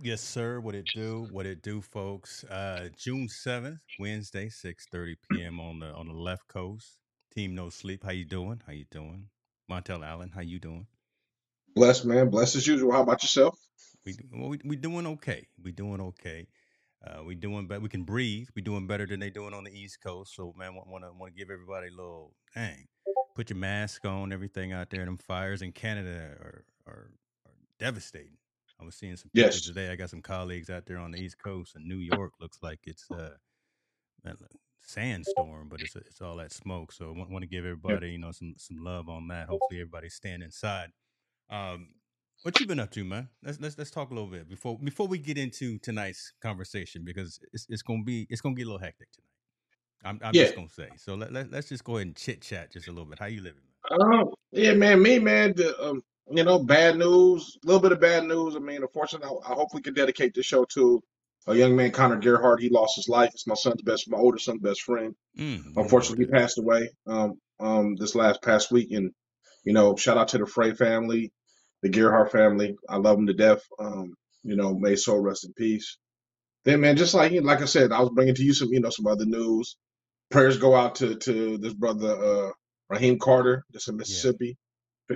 Yes, sir. What it do? What it do, folks? Uh, June seventh, Wednesday, six thirty p.m. on the on the left coast. Team No Sleep. How you doing? How you doing? Montell Allen. How you doing? Blessed, man. Blessed as usual. How about yourself? We well, we we doing okay. We doing okay. Uh, we doing better. We can breathe. We doing better than they doing on the East Coast. So man, want to want to give everybody a little dang. Put your mask on. Everything out there. Them fires in Canada are are, are devastating. I was seeing some pictures Yes. today. I got some colleagues out there on the East Coast, and New York looks like it's uh, a sandstorm, but it's it's all that smoke. So I want, want to give everybody you know some some love on that. Hopefully everybody's staying inside. Um, what you been up to, man? Let's let's let's talk a little bit before before we get into tonight's conversation because it's it's gonna be it's gonna get a little hectic tonight. I'm I'm Yeah. just gonna say. So let, let let's just go ahead and chit chat just a little bit. How you living, man? Um, yeah, man. Me, man. The, um, you know, bad news. A little bit of bad news. I mean, unfortunately, I, I hope we can dedicate this show to a young man, Connor Gerhardt. He lost his life. It's my son's best, my older son's best friend. Mm, Unfortunately, he passed away. Um, um, this last past week, and you know, shout out to the Frey family, the Gerhardt family. I love them to death. Um, you know, may soul rest in peace. Then, man, just like like I said, I was bringing to you some, you know, some other news. Prayers go out to to this brother uh, Rasheem Carter, that's in. Mississippi,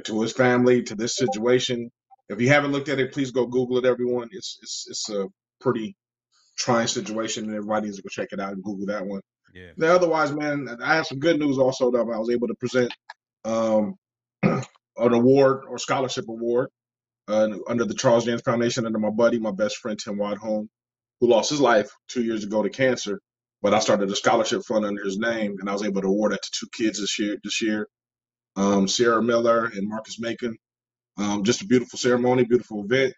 to his family, to this situation. If you haven't looked at it, please go Google it, everyone. It's it's it's a pretty trying situation, and everybody needs to go check it out and Google that one. Yeah. Then otherwise, man, I have some good news also that I was able to present um, an award or scholarship award uh, under the Charles James Foundation under my buddy, my best friend Tim Wadholm, who lost his life two years ago to cancer. But I started a scholarship fund under his name, and I was able to award that to two kids this year. This year, um, Sierra Miller and Marcus Macon. Um, just a beautiful ceremony, beautiful event,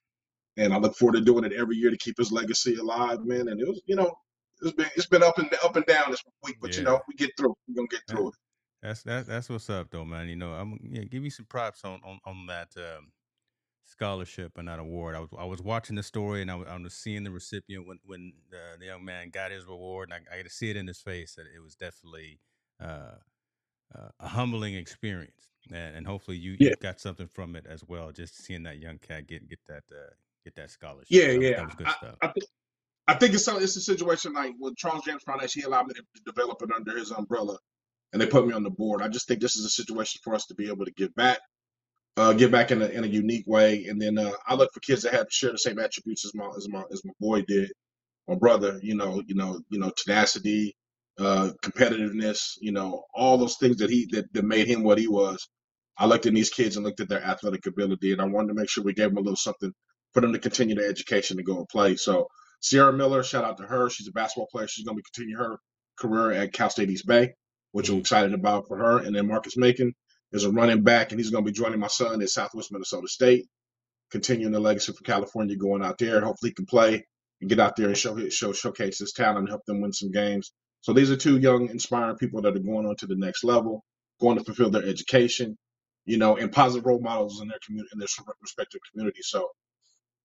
and I look forward to doing it every year to keep his legacy alive, man. And it was, you know, it's been it's been up and up and down this week, but you know, we get through. We're gonna get through it. that's that, that's what's up though, man. You know, I'm yeah, give me some props on on, on that um, scholarship and that award. I was I was watching the story and I was, I was seeing the recipient when when the, the young man got his reward, and I, I could see it in his face that it was definitely uh, uh, a humbling experience, and, and hopefully you Yeah, you got something from it as well. Just seeing that young cat get get that uh, get that scholarship, yeah, that yeah. that was good I, stuff. I think I think it's it's a situation like with Charles James Foundation. He allowed me to develop it under his umbrella, and they put me on the board. I just think this is a situation for us to be able to give back, uh, give back in a in a unique way. And then uh, I look for kids that have to share the same attributes as my as my as my boy did, my brother. You know, you know, you know, tenacity, uh, competitiveness. You know, all those things that he that, that made him what he was. I looked in these kids and looked at their athletic ability, and I wanted to make sure we gave them a little something for them to continue their education to go and play. So Sierra Miller, shout out to her. She's a basketball player. She's going to be continue her career at Cal State East Bay, which I'm Mm, excited about for her. And then Marcus Macon is a running back, and he's going to be joining my son at Southwest Minnesota State, continuing the legacy for California, going out there. And hopefully, he can play and get out there and show his, show showcase his talent and help them win some games. So these are two young, inspiring people that are going on to the next level, going to fulfill their education, you know, and positive role models in their community, in their respective community. So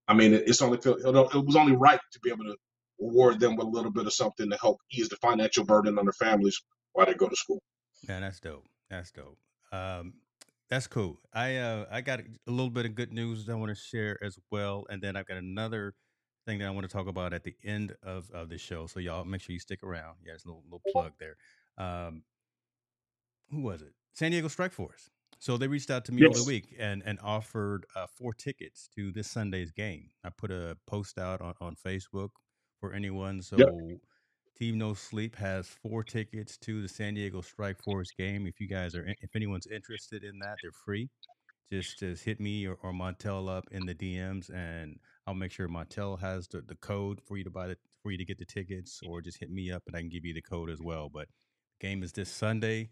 I mean, it's only it was only right to be able to reward them with a little bit of something to help ease the financial burden on their families while they go to school. yeah, that's dope. That's dope. Um, that's cool. I uh I got a little bit of good news I want to share as well, and then I've got another thing that I want to talk about at the end of of the show. So y'all make sure you stick around. Yeah, it's a little little plug there. Um, who was it? San Diego Strike Force. So they reached out to me over the week and and offered uh, four tickets to this Sunday's game. I put a post out on, on Facebook for anyone. Yep. So Team No Sleep has four tickets to the San Diego Strike Force game. If you guys are, in- if anyone's interested in that, they're free. Just just hit me or, or Montell up in the DMs, and I'll make sure Montell has the, the code for you to buy the for you to get the tickets, or just hit me up and I can give you the code as well. But game is this Sunday.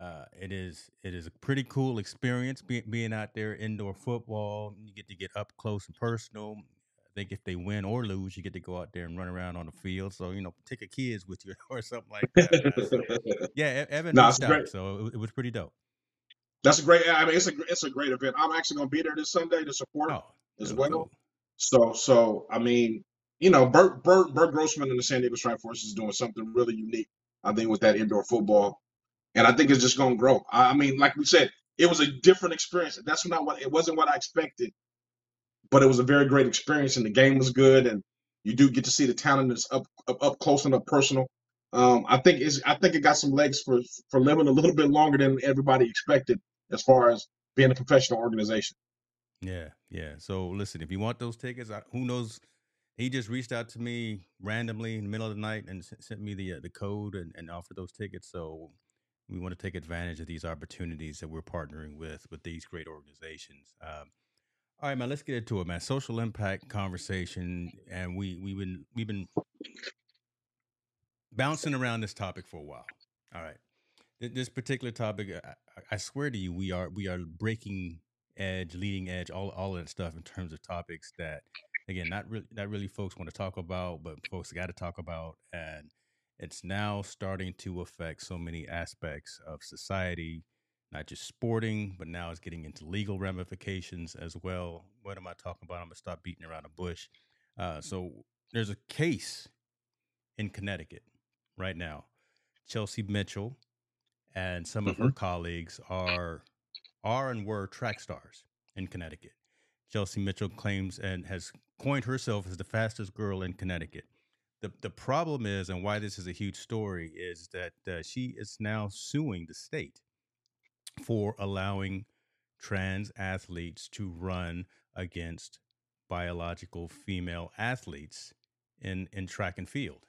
Uh, it is it is a pretty cool experience being being out there indoor football. You get to get up close and personal. I think if they win or lose, you get to go out there and run around on the field. So you know, take a kids with you or something like that. So yeah, Evan no, great. out, so it, it was pretty dope. That's a great. I mean, it's a it's a great event. I'm actually going to be there this Sunday to support Oh, as well. cool. So so I mean, you know, Bert Bert Bert Grossman and the San Diego Strike Force is doing something really unique. I think with that indoor football, and I think it's just going to grow. I I mean, like we said, it was a different experience. That's not what it wasn't what I expected but it was a very great experience, and the game was good, and you do get to see the talent that's up up, up close and up personal. Um, I think it's I think it got some legs for for living a little bit longer than everybody expected as far as being a professional organization. Yeah, yeah. So listen, if you want those tickets, I, who knows? He just reached out to me randomly in the middle of the night and sent me the uh, the code and, and offered those tickets. So we want to take advantage of these opportunities that we're partnering with with these great organizations. Um, all right, man. Let's get into it, man. Social impact conversation, and we we've been we've been bouncing around this topic for a while. All right, Th- this particular topic, I I swear to you, we are we are breaking edge, leading edge, all all of that stuff in terms of topics that, again, not really not really folks want to talk about, but folks got to talk about, and it's now starting to affect so many aspects of society, not just sporting, but now it's getting into legal ramifications as well. What am I talking about? I'm gonna stop beating around the bush. Uh, so there's a case in Connecticut right now. Chelsea Mitchell and some of her Mhm. colleagues are are and were track stars in Connecticut. Chelsea Mitchell claims and has coined herself as the fastest girl in Connecticut. The the problem is, and why this is a huge story, is that uh, she is now suing the state for allowing trans athletes to run against biological female athletes in in track and field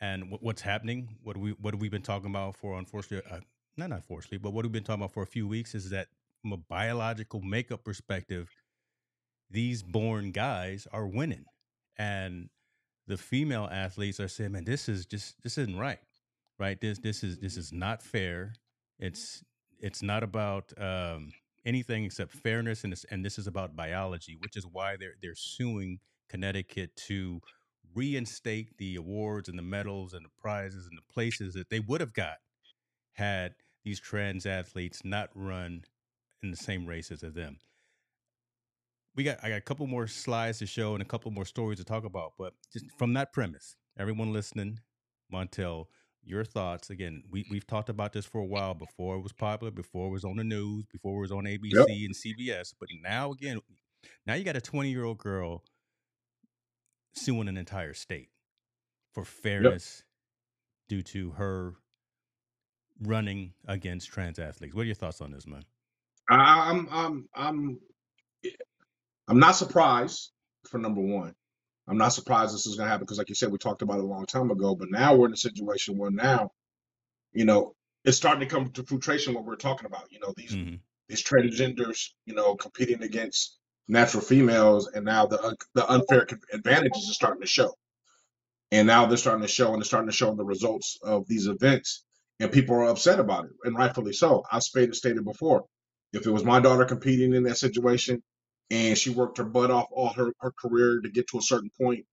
and what, what's happening what we what have we been talking about for unfortunately uh, not unfortunately but what we've been talking about for a few weeks is that from a biological makeup perspective these born guys are winning. And the female athletes are saying man this is just this isn't right right? This this is this is not fair. It's it's not about um anything except fairness and this and this is about biology which is why they're they're suing connecticut to reinstate the awards and the medals and the prizes and the places that they would have got had these trans athletes not run in the same races as them. We got I got a couple more slides to show and a couple more stories to talk about, but just from that premise, everyone listening, Montel, your thoughts again. We we've talked about this for a while before it was popular, before it was on the news, before it was on ABC Yep. and CBS, but now again, now you got a 20 year old girl suing an entire state for fairness due to her running against trans athletes. What are your thoughts on this, man? I'm I'm I'm I'm not surprised for number one. I'm not surprised this is going to happen because, like you said, we talked about it a long time ago. But now we're in a situation where now, you know, it's starting to come to fruition what we're talking about. You know, these hmm these transgenders, you know, competing against natural females, and now the the unfair advantages are starting to show. And now they're starting to show, and they're starting to show the results of these events, and people are upset about it, and rightfully so. I've stated stated before, if it was my daughter competing in that situation, and she worked her butt off all her, her career to get to a certain point,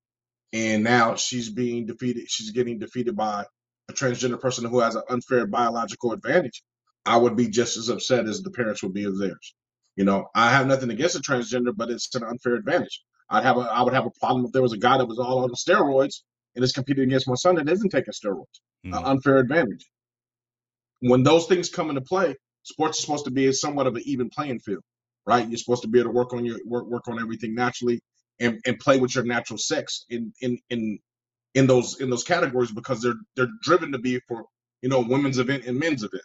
and now she's being defeated, she's getting defeated by a transgender person who has an unfair biological advantage, I would be just as upset as the parents would be of theirs. You know, I have nothing against a transgender, but it's an unfair advantage. I'd have a I would have a problem if there was a guy that was all on steroids and is competing against my son that isn't taking steroids. hmm An unfair advantage. When those things come into play, sports is supposed to be somewhat of an even playing field, right? You're supposed to be able to work on your work work on everything naturally and, and play with your natural sex in in in in those in those categories because they're they're driven to be for you know women's event and men's event.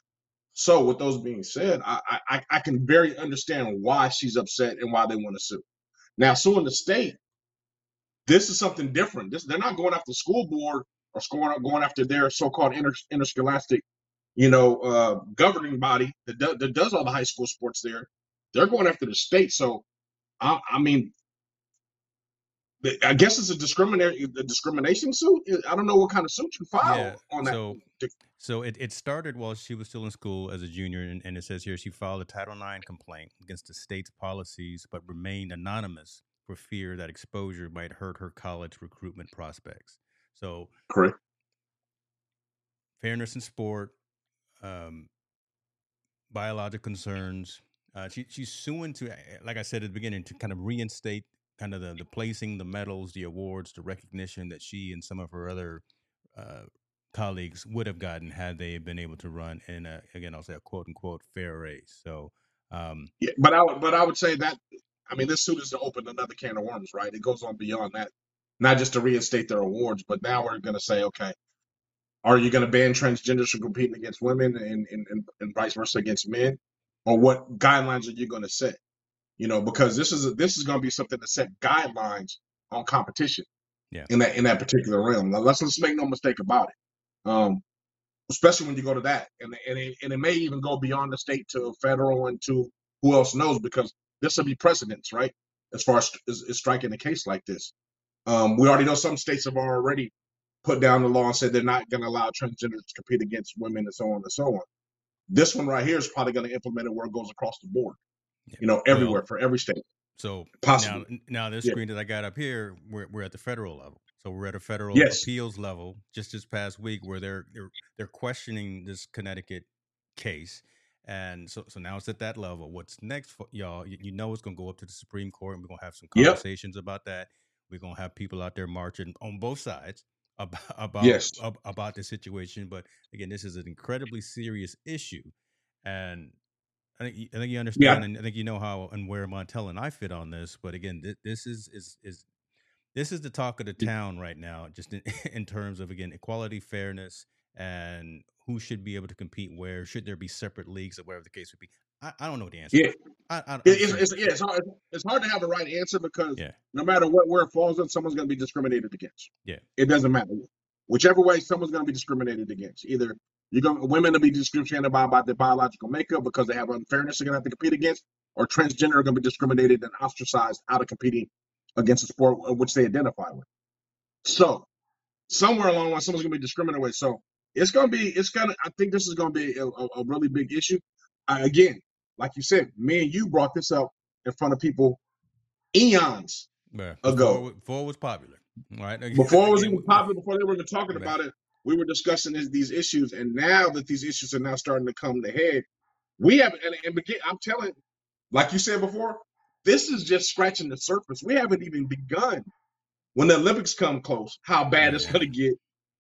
So with those being said, I I, I can very understand why she's upset and why they want to sue. Now suing the state, this is something different. This they're not going after school board or going going after their so-called inter, interscholastic, you know, uh, governing body that, do, that does all the high school sports there. They're going after the state. So I, I mean, I guess it's a discriminatory a discrimination suit. I don't know what kind of suit you file Yeah. on that. So so it, it started while she was still in school as a junior, and, and it says here she filed a Title IX complaint against the state's policies, but remained anonymous for fear that exposure might hurt her college recruitment prospects. So Correct. fairness in sport, um, biological concerns. Uh, she, she's suing to, like I said at the beginning, to kind of reinstate kind of the, the placing, the medals, the awards, the recognition that she and some of her other uh, colleagues would have gotten had they been able to run in a, again, I'll say a quote unquote fair race. So, um, Yeah, but I but I would say that I mean, this suit is to open another can of worms, right? It goes on beyond that, not just to reinstate their awards, but now we're going to say, okay, are you going to ban transgenders from competing against women and, and, and, and vice versa against men? Or what guidelines are you going to set? You know, because this is a, this is going to be something to set guidelines on competition. Yeah. In that in that particular realm. Now let's let's make no mistake about it. Um, especially when you go to that, and and it, and it may even go beyond the state to federal and to who else knows because this will be precedents, right? As far as, as, as striking a case like this, um, we already know some states have already put down the law and said they're not going to allow transgenders to compete against women and so on and so on. This one right here is probably going to implement it where it goes across the board, you know, everywhere Well, for every state. so now, Possibly. now this Yeah. screen that I got up here, we're, we're at the federal level. So we're at a federal Yes. appeals level just this past week where they're they're they're questioning this Connecticut case. And so, so now it's at that level. What's next, for y'all? You, you know it's going to go up to the Supreme Court, and we're going to have some Yep. conversations about that. We're going to have people out there marching on both sides about about Yes. ab- about the situation. But again, this is an incredibly serious issue, and I think you- I think you Yeah. understand, and I think you know how and where Montell and I fit on this. But again, this, this is is is this is the talk of the town right now, just in, in terms of again equality, fairness, and who should be able to compete where. Should there be separate leagues or whatever the case would be? I, I don't know the answer. Yeah. I, I, It, it's, it's, yeah, it's, hard, it's hard to have a right answer because Yeah. no matter what where it falls in, someone's going to be discriminated against. Yeah. It doesn't matter. Whichever way, someone's going to be discriminated against. Either you're going women to be discriminated by, by their biological makeup because they have unfairness they're going to have to compete against, or transgender are going to be discriminated and ostracized out of competing against a sport uh, which they identify with. So somewhere along the line, someone's going to be discriminated with. So it's going to be, it's going to, I think this is going to be a, a, a really big issue. I, again, like you said, me and you brought this up in front of people eons Yeah. ago. Before, it- before it was popular, right? Again, Before it was even popular, before they were even talking Right. about it, we were discussing this, these issues. And now that these issues are now starting to come to head, we have, and, and begin, I'm telling, like you said before, this is just scratching the surface. We haven't even begun when the Olympics come close, how bad it's going to get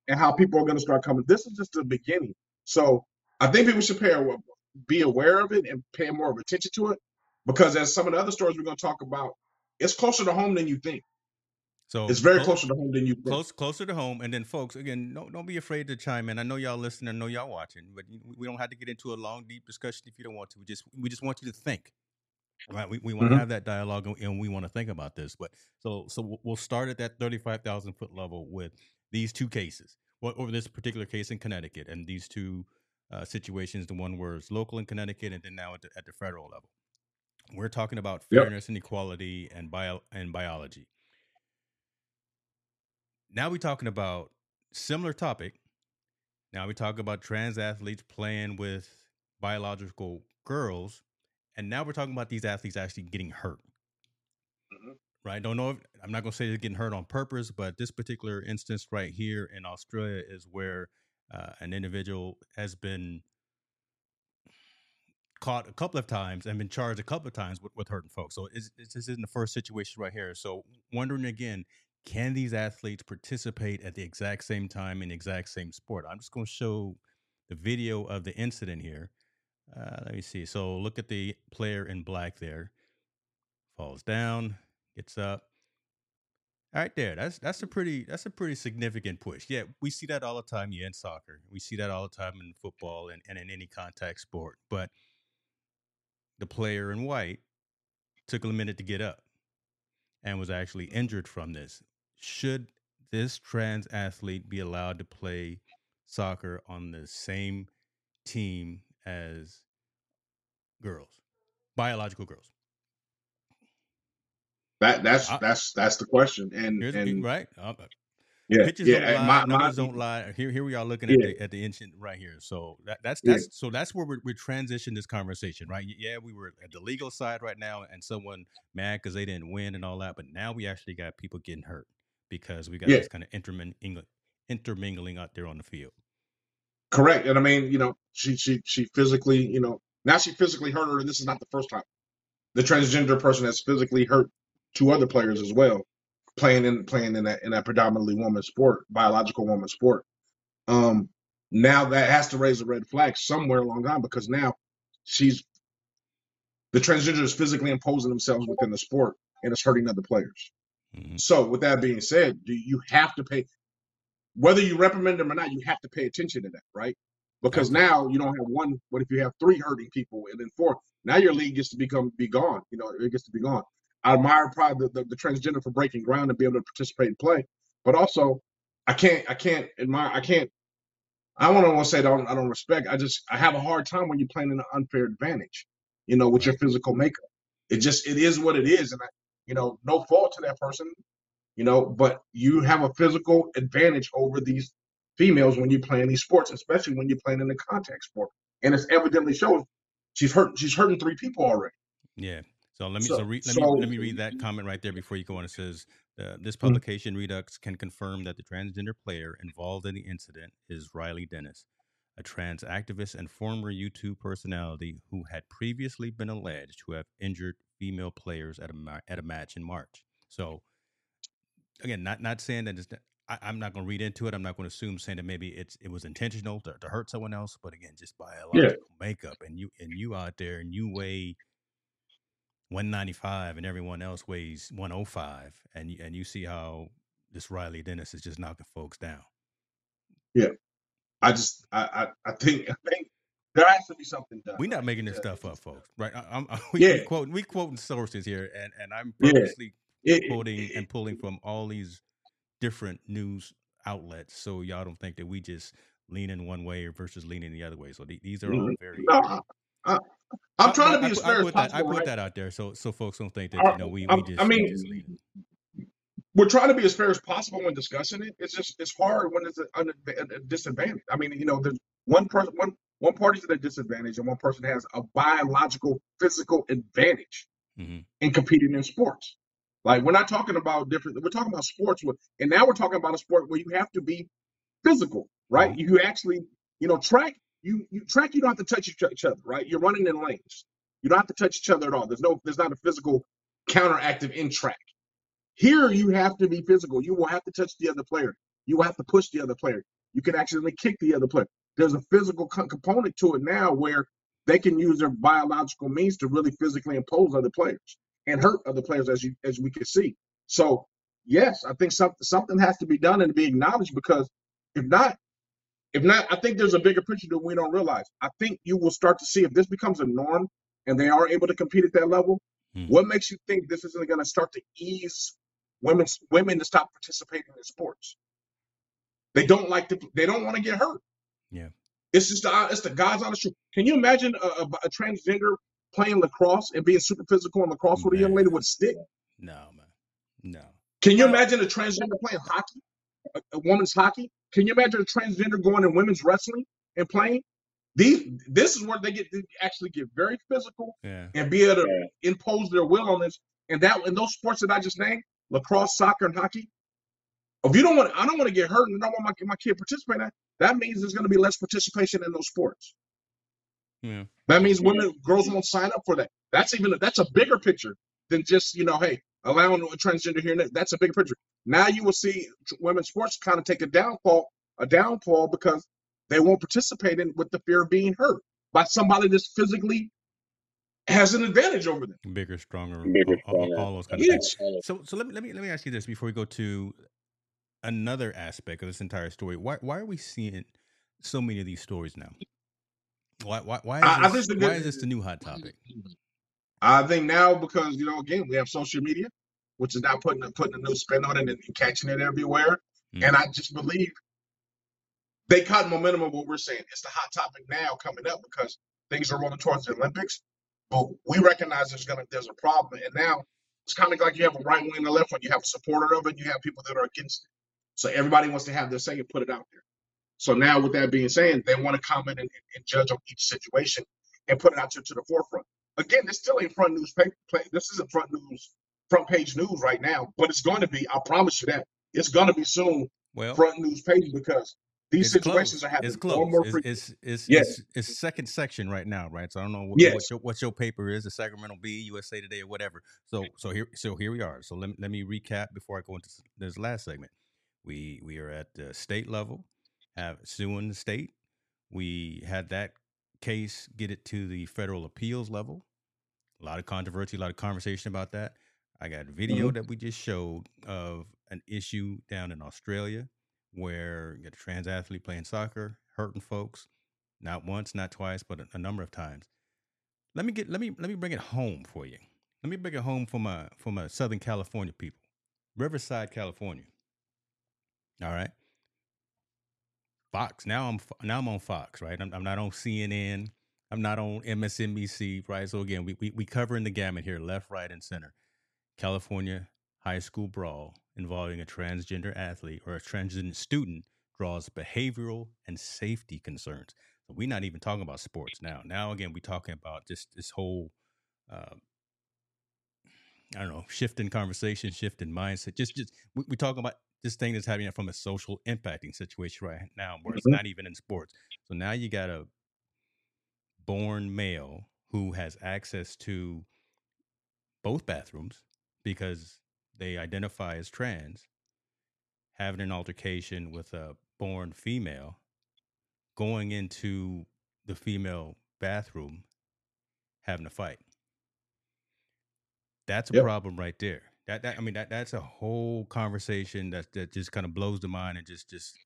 and how people are going to start coming. This is just the beginning. So I think people should pay be aware of it and pay more of attention to it because as some of the other stories we're going to talk about, it's closer to home than you think. So It's very clo- closer to home than you think. close closer to home and then folks again don't don't be afraid to chime in i know y'all listening i know y'all watching but we don't have to get into a long deep discussion if you don't want to we just we just want you to think right we, we want to Mhm. have that dialogue and- we want to think about this but so so we'll- we'll start at that 35000 foot level with these two cases well, over this particular case in connecticut and these two uh, situations the one where it's local in connecticut and then now at the, at the federal level we're talking about Yep. fairness and equality and bio and biology now we're talking about similar topic. Now we talk about trans athletes playing with biological girls, and now we're talking about these athletes actually getting hurt. Mhm. Right? Don't know. If, I'm not going to say they're getting hurt on purpose, but this particular instance right here in Australia is where uh, an individual has been caught a couple of times and been charged a couple of times with, with hurting folks. So it's, it's, this isn't the first situation right here. So wondering again, can these athletes participate at the exact same time in the exact same sport? I'm just going to show the video of the incident here. Uh, let me see. So look at the player in black there. Falls down, gets up. Right, there. That's that's a pretty that's a pretty significant push. Yeah, we see that all the time. Yeah, in soccer, we see that all the time in football and, and in any contact sport. But the player in white took a minute to get up and was actually injured from this. Should this trans athlete be allowed to play soccer on the same team as girls, biological girls? That that's I- that's that's the question. And Here's and right. Uh, yeah, pictures yeah. don't lie, my, my, don't lie. Here, here we are looking at the at the incident right here. So that, that's Yeah. that's so that's where we're, we're transitioning this conversation, right? Yeah, we were at the legal side right now, and someone mad because they didn't win and all that, but now we actually got people getting hurt because we got Yeah. this kind of intermingling, intermingling out there on the field. correct. And I mean, you know, she she she physically, you know, now she physically hurt her, and this is not the first time. The transgender person has physically hurt two other players as well, playing in playing in that in that predominantly woman sport, biological woman sport. Um, now that has to raise a red flag somewhere along the line because now she's the transgender is physically imposing themselves within the sport and it's hurting other players. Mhm. So, with that being said, do you have to pay, whether you reprimand them or not, you have to pay attention to that, right? Because Okay. now you don't have one. but if you have three hurting people and then four? Now your league gets to become be gone. You know, it gets to be gone. I admire probably the, the, the transgender for breaking ground and being able to participate and play, but also I can't I can't admire I can't I don't want to say I don't I don't respect. I just I have a hard time when you're playing in an unfair advantage, you know, with your physical makeup. It just it is what it is, and I, you know, no fault to that person, you know, but you have a physical advantage over these females when you're playing these sports, especially when you're playing in the contact sport. And it's evidently shows she's hurt she's hurting three people already. Yeah. So let me So- so, re, let so- me let me read that comment right there before you go on. It says uh, this Mhm. publication Reduxx can confirm that the transgender player involved in the incident is Riley Dennis, a trans activist and former YouTube personality who had previously been alleged to have injured female players at a ma- at a match in March. So again, not not saying that it's. I, I'm not going to read into it. I'm not going to assume saying that maybe it's it was intentional to, to hurt someone else. But again, just biological makeup, and you and you out there, and you weigh 195 and everyone else weighs 105 and you, and you see how this Riley Dennis is just knocking folks down. Yeah. I just I I, I think I think there has to be something done. We're not making this Uh, stuff up, folks. Right? I, I'm, we, we quoting we quoting sources here, and and I'm Yeah. purposely it- quoting and pulling from all these different news outlets, so y'all don't think that we just lean in one way versus leaning the other way. So the- these are all very. No, I, I, I'm trying I- to be I as fair I as put that, I put right? that out there, so so folks don't think that you know we, we just. I mean, just we're trying to be as fair as possible when discussing it. It's just it's hard when it's a, a, disadvantage. I mean, you know, there's one person, one one party's at a disadvantage, and one person has a biological, physical advantage Mhm. in competing in sports. Like we're not talking about different. We're talking about sports with, and now we're talking about a sport where you have to be physical, right? Mhm. You actually, you know, track. You you track. You don't have to touch each, other, right? You're running in lanes. You don't have to touch each other at all. There's no. There's not a physical counteractive in track. Here, you have to be physical. You will have to touch the other player. You will have to push the other player. You can accidentally kick the other player. There's a physical co- component to it now where they can use their biological means to really physically impose other players and hurt other players, as you as we can see. So, yes, I think something something has to be done and be acknowledged because if not, if not, I think there's a bigger picture that we don't realize. I think you will start to see if this becomes a norm and they are able to compete at that level. Hmm. What makes you think this isn't going to start to ease women's women to stop participating in sports? They don't like to. They don't want to get hurt. Yeah. It's just the it's the God's honest truth. Can you imagine a, a, a transgender playing lacrosse and being super physical in lacrosse with a young lady with a stick? No, man, no. Can you Well- imagine a transgender playing hockey, a, a woman's hockey? Can you imagine a transgender going in women's wrestling and playing? These this is where they get they actually get very physical Yeah, and be able to impose their will on this. And that in those sports that I just named, lacrosse, soccer, and hockey. If you don't want, I don't want to get hurt, and I don't want my, my kid participating. in that, That means there's going to be less participation in those sports. yeah. That means women, girls won't sign up for that. That's even that's a bigger picture than just you know, hey, allowing a transgender here. That's a bigger picture. Now you will see women's sports kind of take a downfall, a downfall because they won't participate in with the fear of being hurt by somebody that's physically has an advantage over them. Bigger, stronger, Bigger, all, all- stronger. all those kind of things. So, so let me let me let me ask you this before we go to another aspect of this entire story. Why why are we seeing so many of these stories now? Why why why is I- I this, think why is this the new hot topic? I think now because you know again we have social media, which is now putting putting a new spin on it and, catching it everywhere. Mm. And I just believe they caught momentum of what we're saying. It's the hot topic now coming up because things are rolling towards the Olympics. But we recognize there's gonna there's a problem, and now it's kind of like you have a right wing and a left wing. You have a supporter of it, you have people that are against it. So everybody wants to have their say and put it out there. So now, with that being said, they want to comment and, and judge on each situation and put it out to, to the forefront. Again, this still ain't front news paper. This isn't front news, front page news right now, but it's going to be. I promise you that it's going to be soon Well, front news page because these situations close. are happening It's more close. and more It's, it's it's Yeah. it's it's second section right now, right? So I don't know what, Yes. what your what your paper is, the Sacramento Bee, USA Today, or whatever. So so here so here we are. So let me let me recap before I go into this last segment. We we are at the state level, have suing the state. We had that case get it to the federal appeals level. A lot of controversy, a lot of conversation about that. I got a video Mhm. that we just showed of an issue down in Australia where you got a trans athlete playing soccer, hurting folks, not once, not twice, but a, a number of times. Let me get let me let me bring it home for you. Let me bring it home for my for my Southern California people, Riverside, California. All right, Fox. Now I'm now I'm on Fox, right? I'm, I'm not on CNN. I'm not on MSNBC, right? So again, we we we covering the gamut here, left, right, and center. California high school brawl involving a transgender athlete or a transgender student draws behavioral and safety concerns. So we're not even talking about sports now. Now again, we're talking about just this whole uh, I don't know, shifting conversation, shifting mindset. Just just we, we're talking about this thing that's happening from a social impacting situation right now where it's Mhm. not even in sports. So now you got a born male who has access to both bathrooms because they identify as trans, having an altercation with a born female, going into the female bathroom, having a fight. That's a Yep. problem right there. That, that I mean that that's a whole conversation that that just kind of blows the mind and just just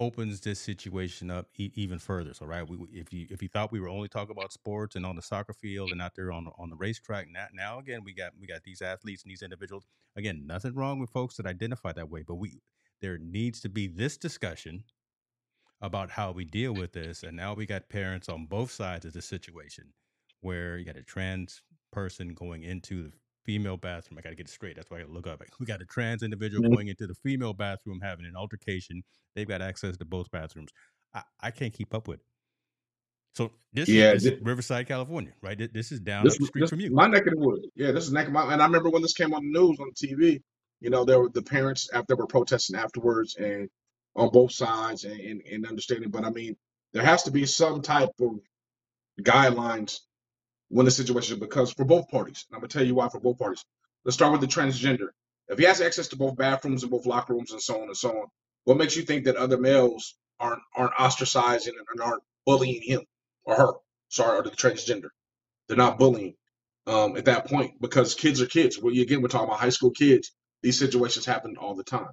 opens this situation up e- even further. So right, we, if you if you thought we were only talking about sports and on the soccer field and out there on the, on the racetrack, now now again we got we got these athletes and these individuals. Again, nothing wrong with folks that identify that way, but we there needs to be this discussion about how we deal with this. And now we got parents on both sides of the situation where you got a trans person going into the female bathroom. I got to get it straight. That's why I got to look up. We got a trans individual Mhm. going into the female bathroom having an altercation. They've got access to both bathrooms. I, I can't keep up with it. So this Yeah, is, this Riverside, California, right? Thi- This is down This, the street this from you. my neck of the woods. Yeah, this is neck of my. And I remember when this came on the news on TV. You know, there were the parents after were protesting afterwards, and on both sides, and, and, and understanding. But I mean, there has to be some type of guidelines when the situation because for both parties. And I'm gonna tell you why for both parties. Let's start with the transgender. If he has access to both bathrooms and both locker rooms and so on and so on, what makes you think that other males aren't aren't ostracizing and aren't bullying him or her? Sorry, or the transgender. They're not bullying um, at that point because kids are kids. Well, again, we're talking about high school kids. These situations happen all the time.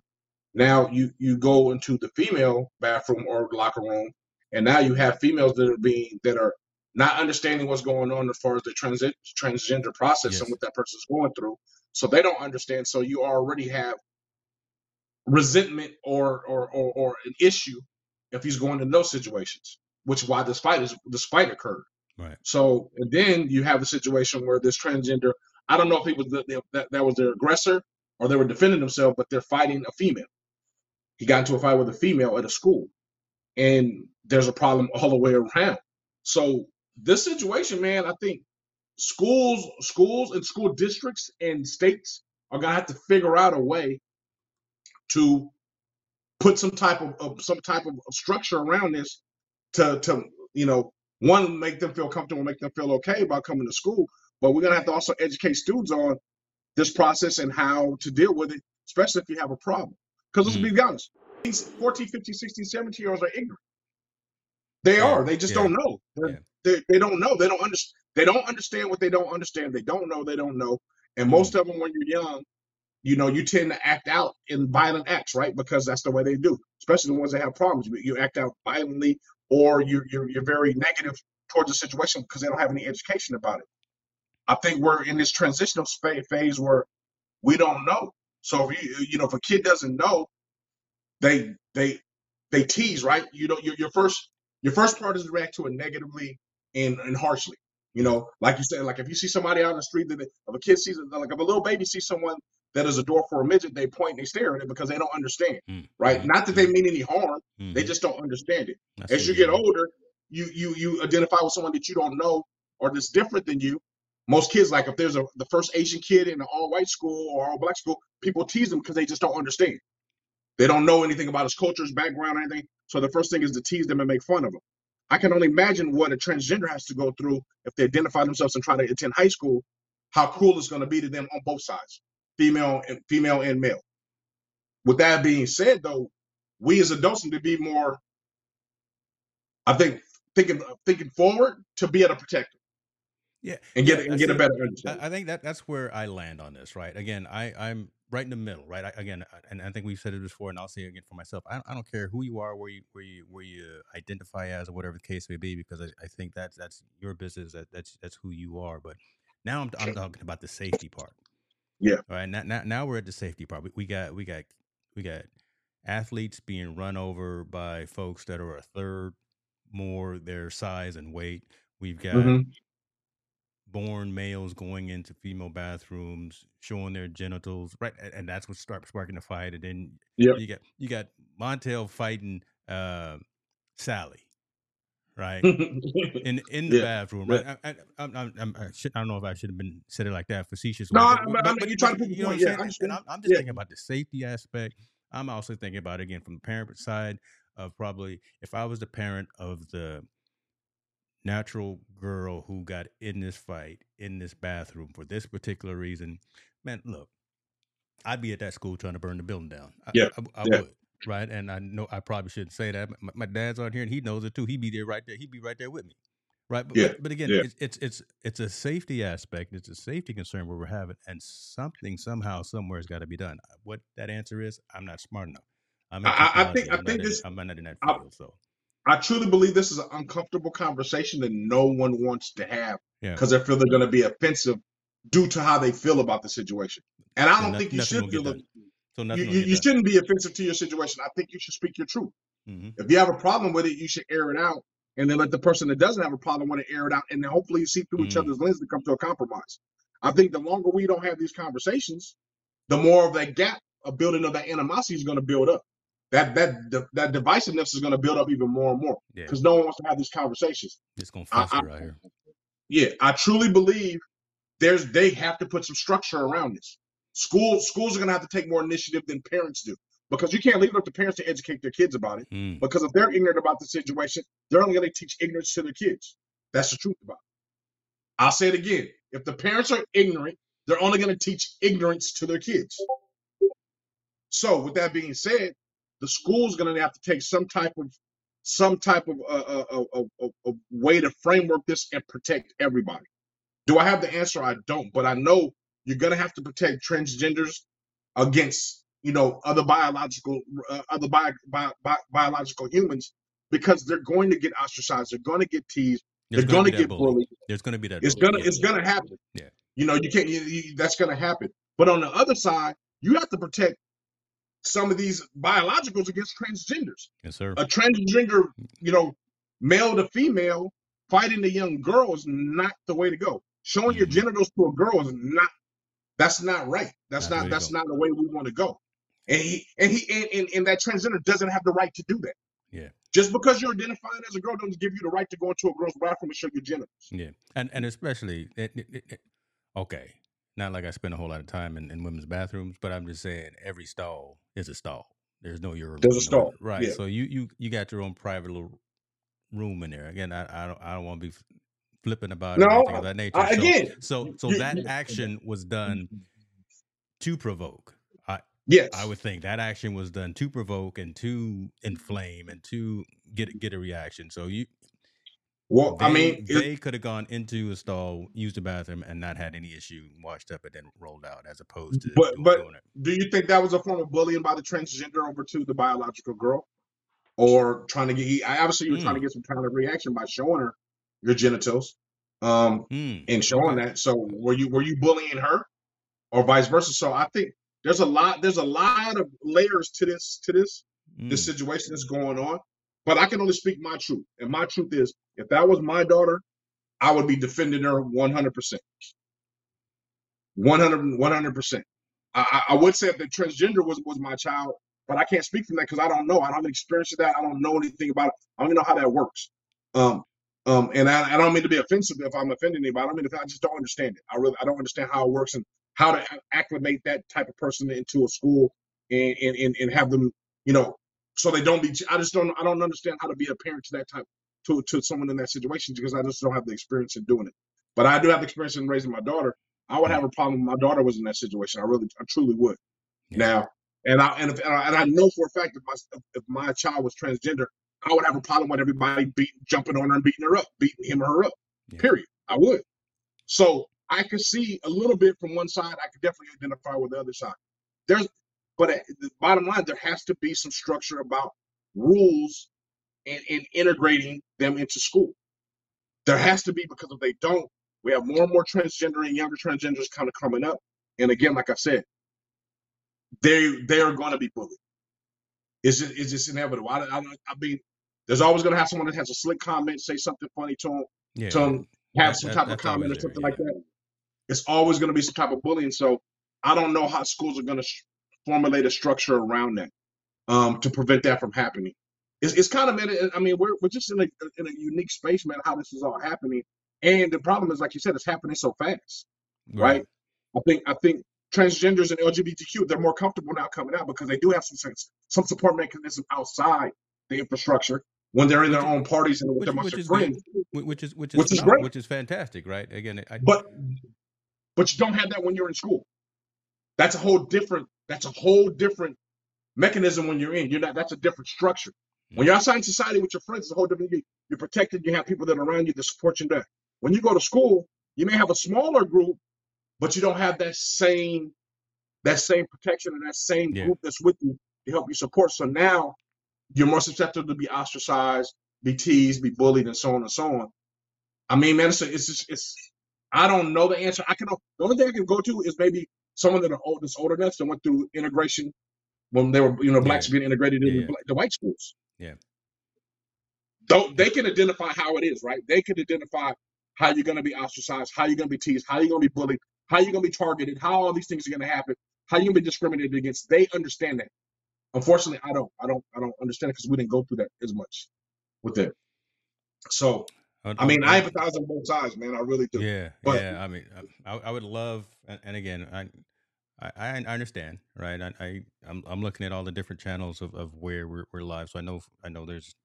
Now you you go into the female bathroom or locker room, and now you have females that are being that are not understanding what's going on as far as the transi- transgender process Yes. and what that person's going through. So they don't understand. So you already have resentment or or or, or an issue if he's going to those situations, which is why this fight is this fight occurred. Right. So and then you have a situation where this transgender, I don't know if he was the, the, that that was their aggressor or they were defending themselves, but they're fighting a female. He got into a fight with a female at a school, and there's a problem all the way around. So this situation, man, I think schools, schools, and school districts and states are gonna have to figure out a way to put some type of, of some type of structure around this to to you know one make them feel comfortable, make them feel okay about coming to school. But we're gonna have to also educate students on this process and how to deal with it, especially if you have a problem. Because let's mm. be honest, these 14, 15, 16, 17 year olds are ignorant. They Yeah, are. They just yeah, don't know. They're- yeah. They, they don't know. They don't understand. They don't understand what they don't understand. They don't know. They don't know. And most Mm. of them, when you're young, you know, you tend to act out in violent acts, right? Because that's the way they do. Especially the ones that have problems. You, you act out violently, or you, you're you're very negative towards the situation because they don't have any education about it. I think we're in this transitional phase where we don't know. So if you you know if a kid doesn't know, they they they tease, right? You know, your your first your first part is to react to it negatively and, and harshly. You know, like you said, like if you see somebody out on the street that if a kid sees like if a little baby sees someone that is a door for a midget, they point and they stare at it because they don't understand, Mm, right? mm, Not that they mean any harm, mm, they just don't understand it. That's As you get good. older, you you you identify with someone that you don't know or that's different than you. Most kids, like if there's a the first Asian kid in an all white school or all black school, people tease them because they just don't understand. They don't know anything about his culture, his background, or anything. So the first thing is to tease them and make fun of them. I can only imagine what a transgender has to go through if they identify themselves and try to attend high school. How cruel it's going to be to them on both sides, female and female and male. With that being said, though, we as adults need to be more. I think thinking thinking forward to be able to protect them. Yeah, and get yeah, and get a better I, understanding. I think that that's where I land on this, right? Again, I I'm right in the middle, right? I, again, and I think we've said it before, and I'll say it again for myself. I, I don't care who you are, where you where you where you identify as, or whatever the case may be, because I, I think that's that's your business. That that's that's who you are. But now I'm I'm talking about the safety part. Yeah. All right. Now now, now we're at the safety part. We, we got we got we got athletes being run over by folks that are a third more their size and weight. We've got Mhm. Born males going into female bathrooms, showing their genitals, right? And, that's what starts sparking the fight. And then Yep. you got you got Montell fighting uh, Sally, right? In in the Yeah, bathroom, yeah. right? I, I, I'm, I'm, I'm, I, should, I don't know if I should have been said it like that, facetious. No, way, but I mean, you try to you know point. Yeah, I'm And. I'm, I'm just Yeah. thinking about the safety aspect. I'm also thinking about again from the parent side of probably if I was the parent of the natural girl who got in this fight in this bathroom for this particular reason, man, look, I'd be at that school trying to burn the building down. I, Yeah, I, I yeah. would, right? And I know I probably shouldn't say that. My, my dad's on here and he knows it too. He'd be there right there. He'd be right there with me, right? But Yeah, but, but again, yeah. it's, it's it's it's a safety aspect. It's a safety concern where we're having, and something somehow somewhere has got to be done. What that answer is, I'm not smart enough. I'm I- I- I think- I think in- this- I'm not in that I- field. So I truly believe this is an uncomfortable conversation that no one wants to have yeah, because they feel they're going to be offensive due to how they feel about the situation. And I So don't no- think you should feel it. so You, you, you shouldn't be offensive to your situation. I think you should speak your truth. hmm If you have a problem with it, you should air it out and then let the person that doesn't have a problem want to air it out. And then hopefully you see through each Mm. other's lens to come to a compromise. I think the longer we don't have these conversations, the more of that gap of building of that animosity is going to build up. That that that divisiveness is going to build up even more and more Yeah, because no one wants to have these conversations. it's gonna I- fester I- out here. Yeah, I truly believe there's they have to put some structure around this. School schools are going to have to take more initiative than parents do because you can't leave it up to parents to educate their kids about it. Mm. Because if they're ignorant about the situation, they're only going to teach ignorance to their kids. That's the truth about it. I'll say it again. If the parents are ignorant, they're only going to teach ignorance to their kids. So, with that being said, the school's going to have to take some type of some type of, a, of, of way to framework this and protect everybody. Do I have the answer? I don't, but I know you're going to have to protect transgenders against you know other biological uh, other bio, bio, bio, biological humans because they're going to get ostracized they're going to get teased There's they're going to get bully. bullied There's gonna be that. it's gonna Yeah. it's gonna happen Yeah. you know you can't you, you, that's gonna happen but on the other side you have to protect some of these biologicals against transgenders Yes, sir. a transgender you know male to female fighting a young girl is not the way to go showing your Mhm. genitals to a girl is not that's not right that's Not not that's go. not the way we want to go and he and he and, and, and that transgender doesn't have the right to do that Yeah. just because you're identifying as a girl doesn't give you the right to go into a girl's bathroom and show your genitals Yeah, and and especially it, it, it, it- okay, not like I spend a whole lot of time in, in women's bathrooms, but I'm just saying every stall is a stall. There's no urinal. There's a stall, right? yeah. So you you you got your own private little room in there. Again, I I don't I don't want to be flipping about No, anything of that nature. I- so, again, so so that action was done to provoke. I yes I would think that action was done to provoke and to inflame and to get get a reaction. So you well they, i mean it- they could have gone into a stall, used the bathroom, and not had any issue, washed up, and then rolled out, as opposed to But- doing, but- doing do you think that was a form of bullying by the transgender over to the biological girl or trying to get obviously you were trying to Mm. get some kind of reaction by showing her your genitals um Mm, and showing okay. that so were you were you bullying her or vice versa so i think there's a lot there's a lot of layers to this to this this Mm, situation that's going on. But I can only speak my truth. And my truth is if that was my daughter, I would be defending her 100%. 100, 100%. I, I would say if the transgender was, was my child, but I can't speak from that because I don't know. I don't have experience with that. I don't know anything about it. I don't even know how that works. Um, um, and I, I don't mean to be offensive if I'm offending anybody. I mean I just don't understand it. I really I don't understand how it works and how to acclimate that type of person into a school and and, and, and have them, you know, so they don't be i just don't i don't understand how to be a parent to that type to, to someone in that situation because i just don't have the experience in doing it but i do have the experience in raising my daughter i would have a problem if my daughter was in that situation i really i truly would Yeah. now and i and, if, and, I, and I know for a fact if my if my child was transgender i would have a problem with everybody beating jumping on her and beating her up beating him or her up Yeah. period i would So I could see a little bit from one side. I could definitely identify with the other side. There's, but at the bottom line, there has to be some structure about rules and, and integrating them into school. There has to be because if they don't, we have more and more transgender and younger transgenders kind of coming up. And again, like I said, they they are going to be bullied. It's just, it's just inevitable. I, I, I mean, there's always going to have someone that has a slick comment, say something funny to them, Yeah, to yeah. 'em, have That- some that- type of comment or always there, something like that. It's always going to be some type of bullying. So I don't know how schools are going to formulate a structure around that um, to prevent that from happening. It's, it's kind of, man, I mean, we're, we're just in a, in a unique space, man, how this is all happening. And the problem is, like you said, it's happening so fast right? I think I think transgenders and LGBTQ they're more comfortable now coming out because they do have some sense, some support mechanism outside the infrastructure when they're in their own parties and with which- their which their is friends. Wh- Which is which is Which is great. which is fantastic, right? Again, I, But but you don't have that when you're in school. That's a whole different. That's a whole different mechanism when you're in. You're not. That's a different structure. When mm. you're outside in society with your friends, it's a whole different. You, you're protected. You have people that are around you that support you. Back. When you go to school, you may have a smaller group, but you don't have that same that same protection and that same Yeah. group that's with you to help you support. So now you're more susceptible to be ostracized, be teased, be bullied, and so on and so on. I mean, man, it's it's just, it's. I don't know the answer. I can the only thing I can go to is maybe someone that are old, that's older enough that went through integration when they were, you know, blacks Yeah. being integrated into Yeah. the, the white schools. Yeah. Don't they can identify how it is, right? They can identify how you're going to be ostracized, how you're going to be teased, how you're going to be bullied, how you're going to be targeted, how all these things are going to happen, how you're going to be discriminated against. They understand that. Unfortunately, I don't. I don't. I don't understand it because we didn't go through that as much with it. So, I mean, I empathize on both sides, man. I really do. Yeah, But- yeah. I mean, I, I would love, and, again, I, I, I understand, right? I, I, I'm, I'm looking at all the different channels of, of where we're, we're live, so I know, I know there's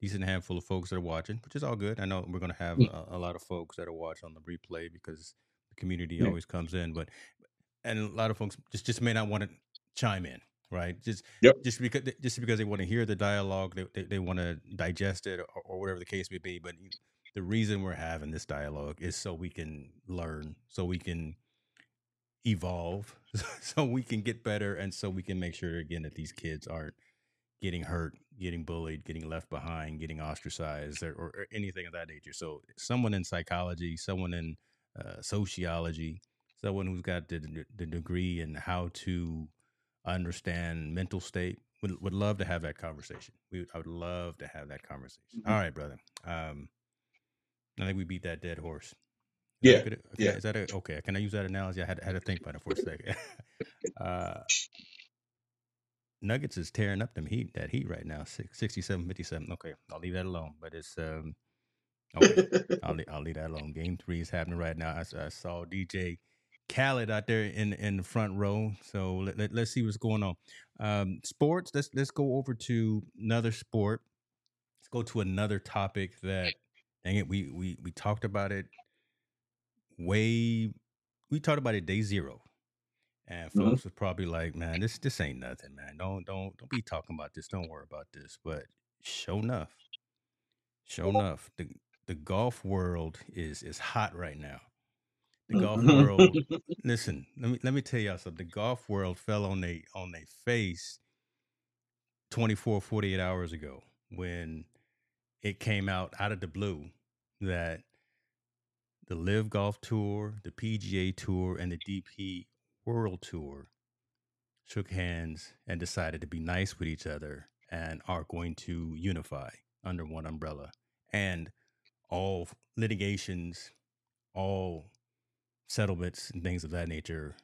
decent handful of folks that are watching, which is all good. I know we're gonna have Yeah. a, a lot of folks that are watching on the replay because the community Yeah. always comes in, but and a lot of folks just just may not want to chime in, right? Just Yep. just because just because they want to hear the dialogue, they they, they want to digest it or, or whatever the case may be. But the reason we're having this dialogue is so we can learn, so we can evolve, so we can get better, and so we can make sure again that these kids aren't getting hurt, getting bullied, getting left behind, getting ostracized, or, or, anything of that nature. So, someone in psychology, someone in uh, sociology, someone who's got the, the degree in how to understand mental state would, would love to have that conversation. We, I would love to have that conversation. Mhm. All right, brother. Um, I think we beat that dead horse. Is Yeah, that yeah. Is that a, okay? Can I use that analogy? I had, had to think about it for a second. uh, Nuggets is tearing up them heat that heat right now. Six, 67 57. Okay, I'll leave that alone. But it's um okay. I'll leave, I'll leave that alone. Game three is happening right now. I saw DJ Khaled out there in in the front row. So let, let, us see what's going on. Um, sports. Let's let's go over to another sport. Let's go to another topic that dang it we we we talked about it way we talked about it day zero. And Mhm. folks was probably like, "Man, this this ain't nothing, man. Don't don't don't be talking about this. Don't worry about this." But show enough, show enough, the the golf world is is hot right now. The golf world. Listen, let me let me tell y'all something. The golf world fell on they on their face 24, 48 hours ago when it came out out of the blue that the LIV Golf Tour, the PGA Tour, and the DP World Tour shook hands and decided to be nice with each other and are going to unify under one umbrella. And all litigations, all settlements and things of that nature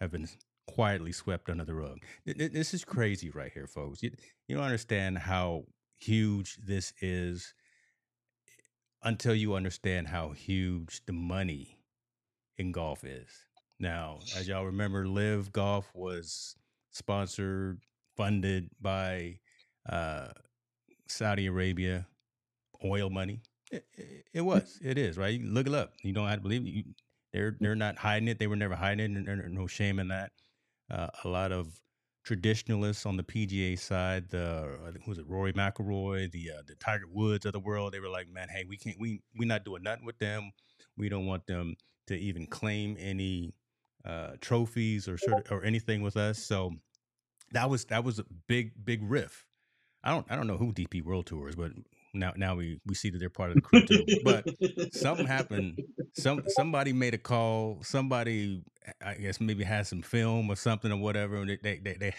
have been quietly swept under the rug. Th- th- This is crazy right here, folks. You, you don't understand how huge this is until you understand how huge the money in golf is. Now, as y'all remember, LIV Golf was sponsored, funded by uh, Saudi Arabia, oil money. It, it, it was. It is right. You look it up. You don't have to believe it. You, they're they're not hiding it. They were never hiding it. and There's no shame in that. Uh, a lot of traditionalists on the PGA side, the I think- who was it, Rory McIlroy, the uh, the Tiger Woods of the world. They were like, man, hey, we can't, we we not doing nothing with them. We don't want them to even claim any uh, trophies or or anything with us. So that was that was a big big riff. I don't I don't know who DP World Tour is, but now now we we see that they're part of the crew too. But something happened. Some somebody made a call. Somebody I guess maybe had some film or something or whatever. And they they they,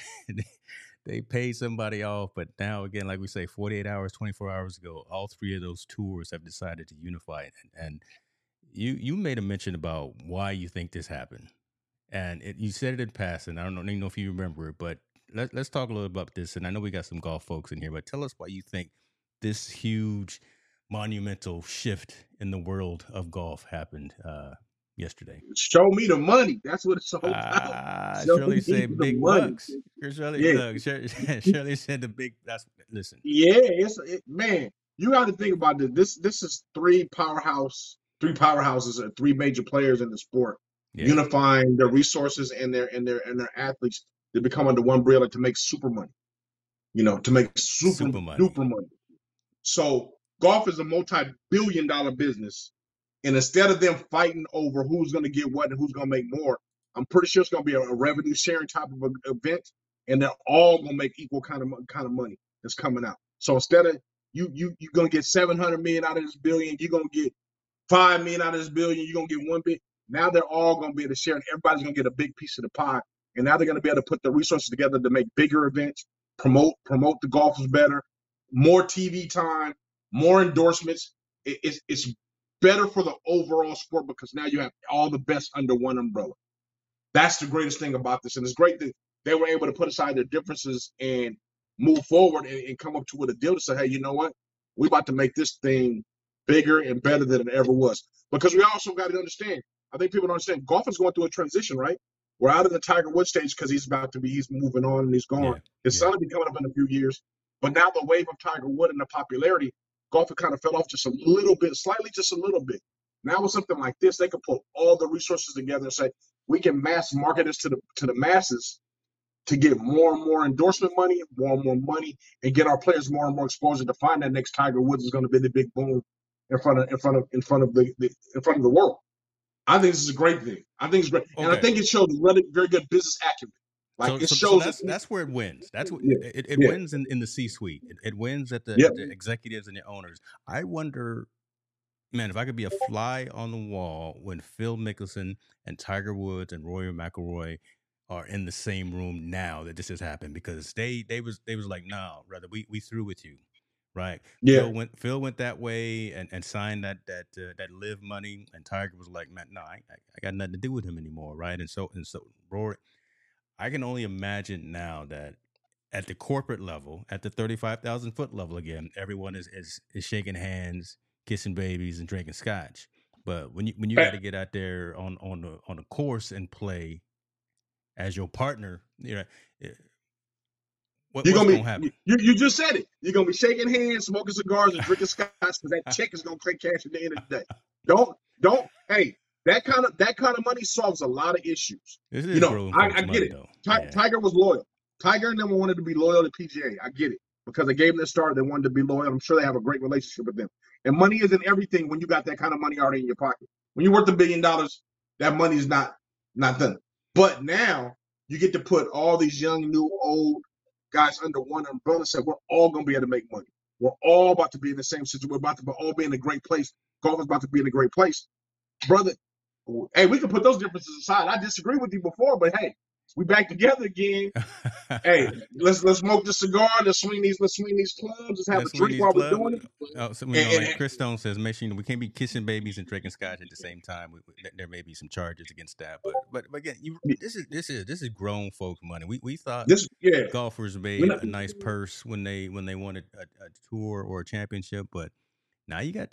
they, paid somebody off. But now again, like we say, forty eight hours, twenty four hours ago, all three of those tours have decided to unify. And, and you you made a mention about why you think this happened, and it, you said it in passing. I don't know, know if you remember it, but let, let's talk a little about this. And I know we got some golf folks in here, but tell us why you think this huge monumental shift in the world of golf happened uh, yesterday. Show me the money. That's what it's all about. Ah, Shirley said big money. bucks. Shirley, yeah. look, Shirley, said the big. That's listen. Yeah, it's it, man. You got to think about this. This this is three powerhouse, three powerhouses, and three major players in the sport, yeah. unifying their resources and their and their and their athletes to become under one umbrella to make super money. You know, to make super, super money. super money. So golf is a multi-billion dollar business. And instead of them fighting over who's going to get what and who's going to make more, I'm pretty sure it's going to be a, a revenue sharing type of event, and they're all going to make equal kind of kind of money that's coming out. So instead of you you you're going to get 700 million out of this billion, you're going to get five million out of this billion, you're going to get one bit. Now they're all going to be able to share, and everybody's going to get a big piece of the pie. And now they're going to be able to put the resources together to make bigger events, promote promote the golfers better, more TV time, more endorsements. It, it's, it's better for the overall sport because now you have all the best under one umbrella. That's the greatest thing about this. And it's great that they were able to put aside their differences and move forward and, and come up to with a deal to say, hey, you know what? We're about to make this thing bigger and better than it ever was. Because we also got to understand, I think people don't understand, golf is going through a transition, right? We're out of the Tiger Woods stage because he's about to be, he's moving on and he's gone. Yeah, His yeah. son will be coming up in a few years. But now the wave of Tiger Wood and the popularity, golf kind of fell off just a little bit, slightly just a little bit. Now with something like this, they can put all the resources together and say, we can mass market this to the to the masses to get more and more endorsement money, more and more money, and get our players more and more exposure to find that next Tiger Woods is going to be the big boom in front of in front of in front of the, the in front of the world. I think this is a great thing. I think it's great, okay. and I think it shows really very good business acumen. Like so, it so, shows so that's that's where it wins. That's what yeah, it, it yeah. wins in, in the C suite. It, it, wins at the, yep. the, executives and the owners. I wonder, man, if I could be a fly on the wall when Phil Mickelson and Tiger Woods and Rory McIlroy are in the same room now that this has happened because they they was they was like, no, brother, we we through with you. Right. Yeah. Phil went Phil went that way and, and signed that that uh, that LIV money and Tiger was like, man, no, I, I got nothing to do with him anymore. Right. And so and so Rory I can only imagine now that at the corporate level, at the 35,000 foot level again, everyone is, is, is shaking hands, kissing babies and drinking scotch. But when you when you got to get out there on on the on a course and play as your partner, you know, eh, what, you're gonna be gonna you, you just said it. You're gonna be shaking hands, smoking cigars, and drinking scotch because that check is gonna take cash at the end of the day. Don't don't hey, that kind of that kind of money solves a lot of issues. you know, I, I, get it. yeah. Tiger was loyal. Tiger and them wanted to be loyal to PGA. I get it because they gave them the start. They wanted to be loyal. I'm sure they have a great relationship with them. And money isn't everything when you got that kind of money already in your pocket. When you're worth a billion dollars, that money is not not done. But now you get to put all these young, new, old guys under one umbrella. And say we're all going to be able to make money. We're all about to be in the same situation. We're about to all be in a great place. Golf is about to be in a great place, brother. Hey, we can put those differences aside. I disagree with you before, but hey, we back together again. hey, let's let's smoke the cigar. Let's swing these. Let's swing these clubs. Let's have let's a drink while clubs. we're doing it. Oh, so, you know, like Chris Stone says, make sure you know, we can't be kissing babies and drinking scotch at the same time. We, we, there may be some charges against that, but but, but again, you, this is this is this is grown folk money. We we thought this yeah. golfers made not, a nice purse when they when they wanted a, a tour or a championship, but now you got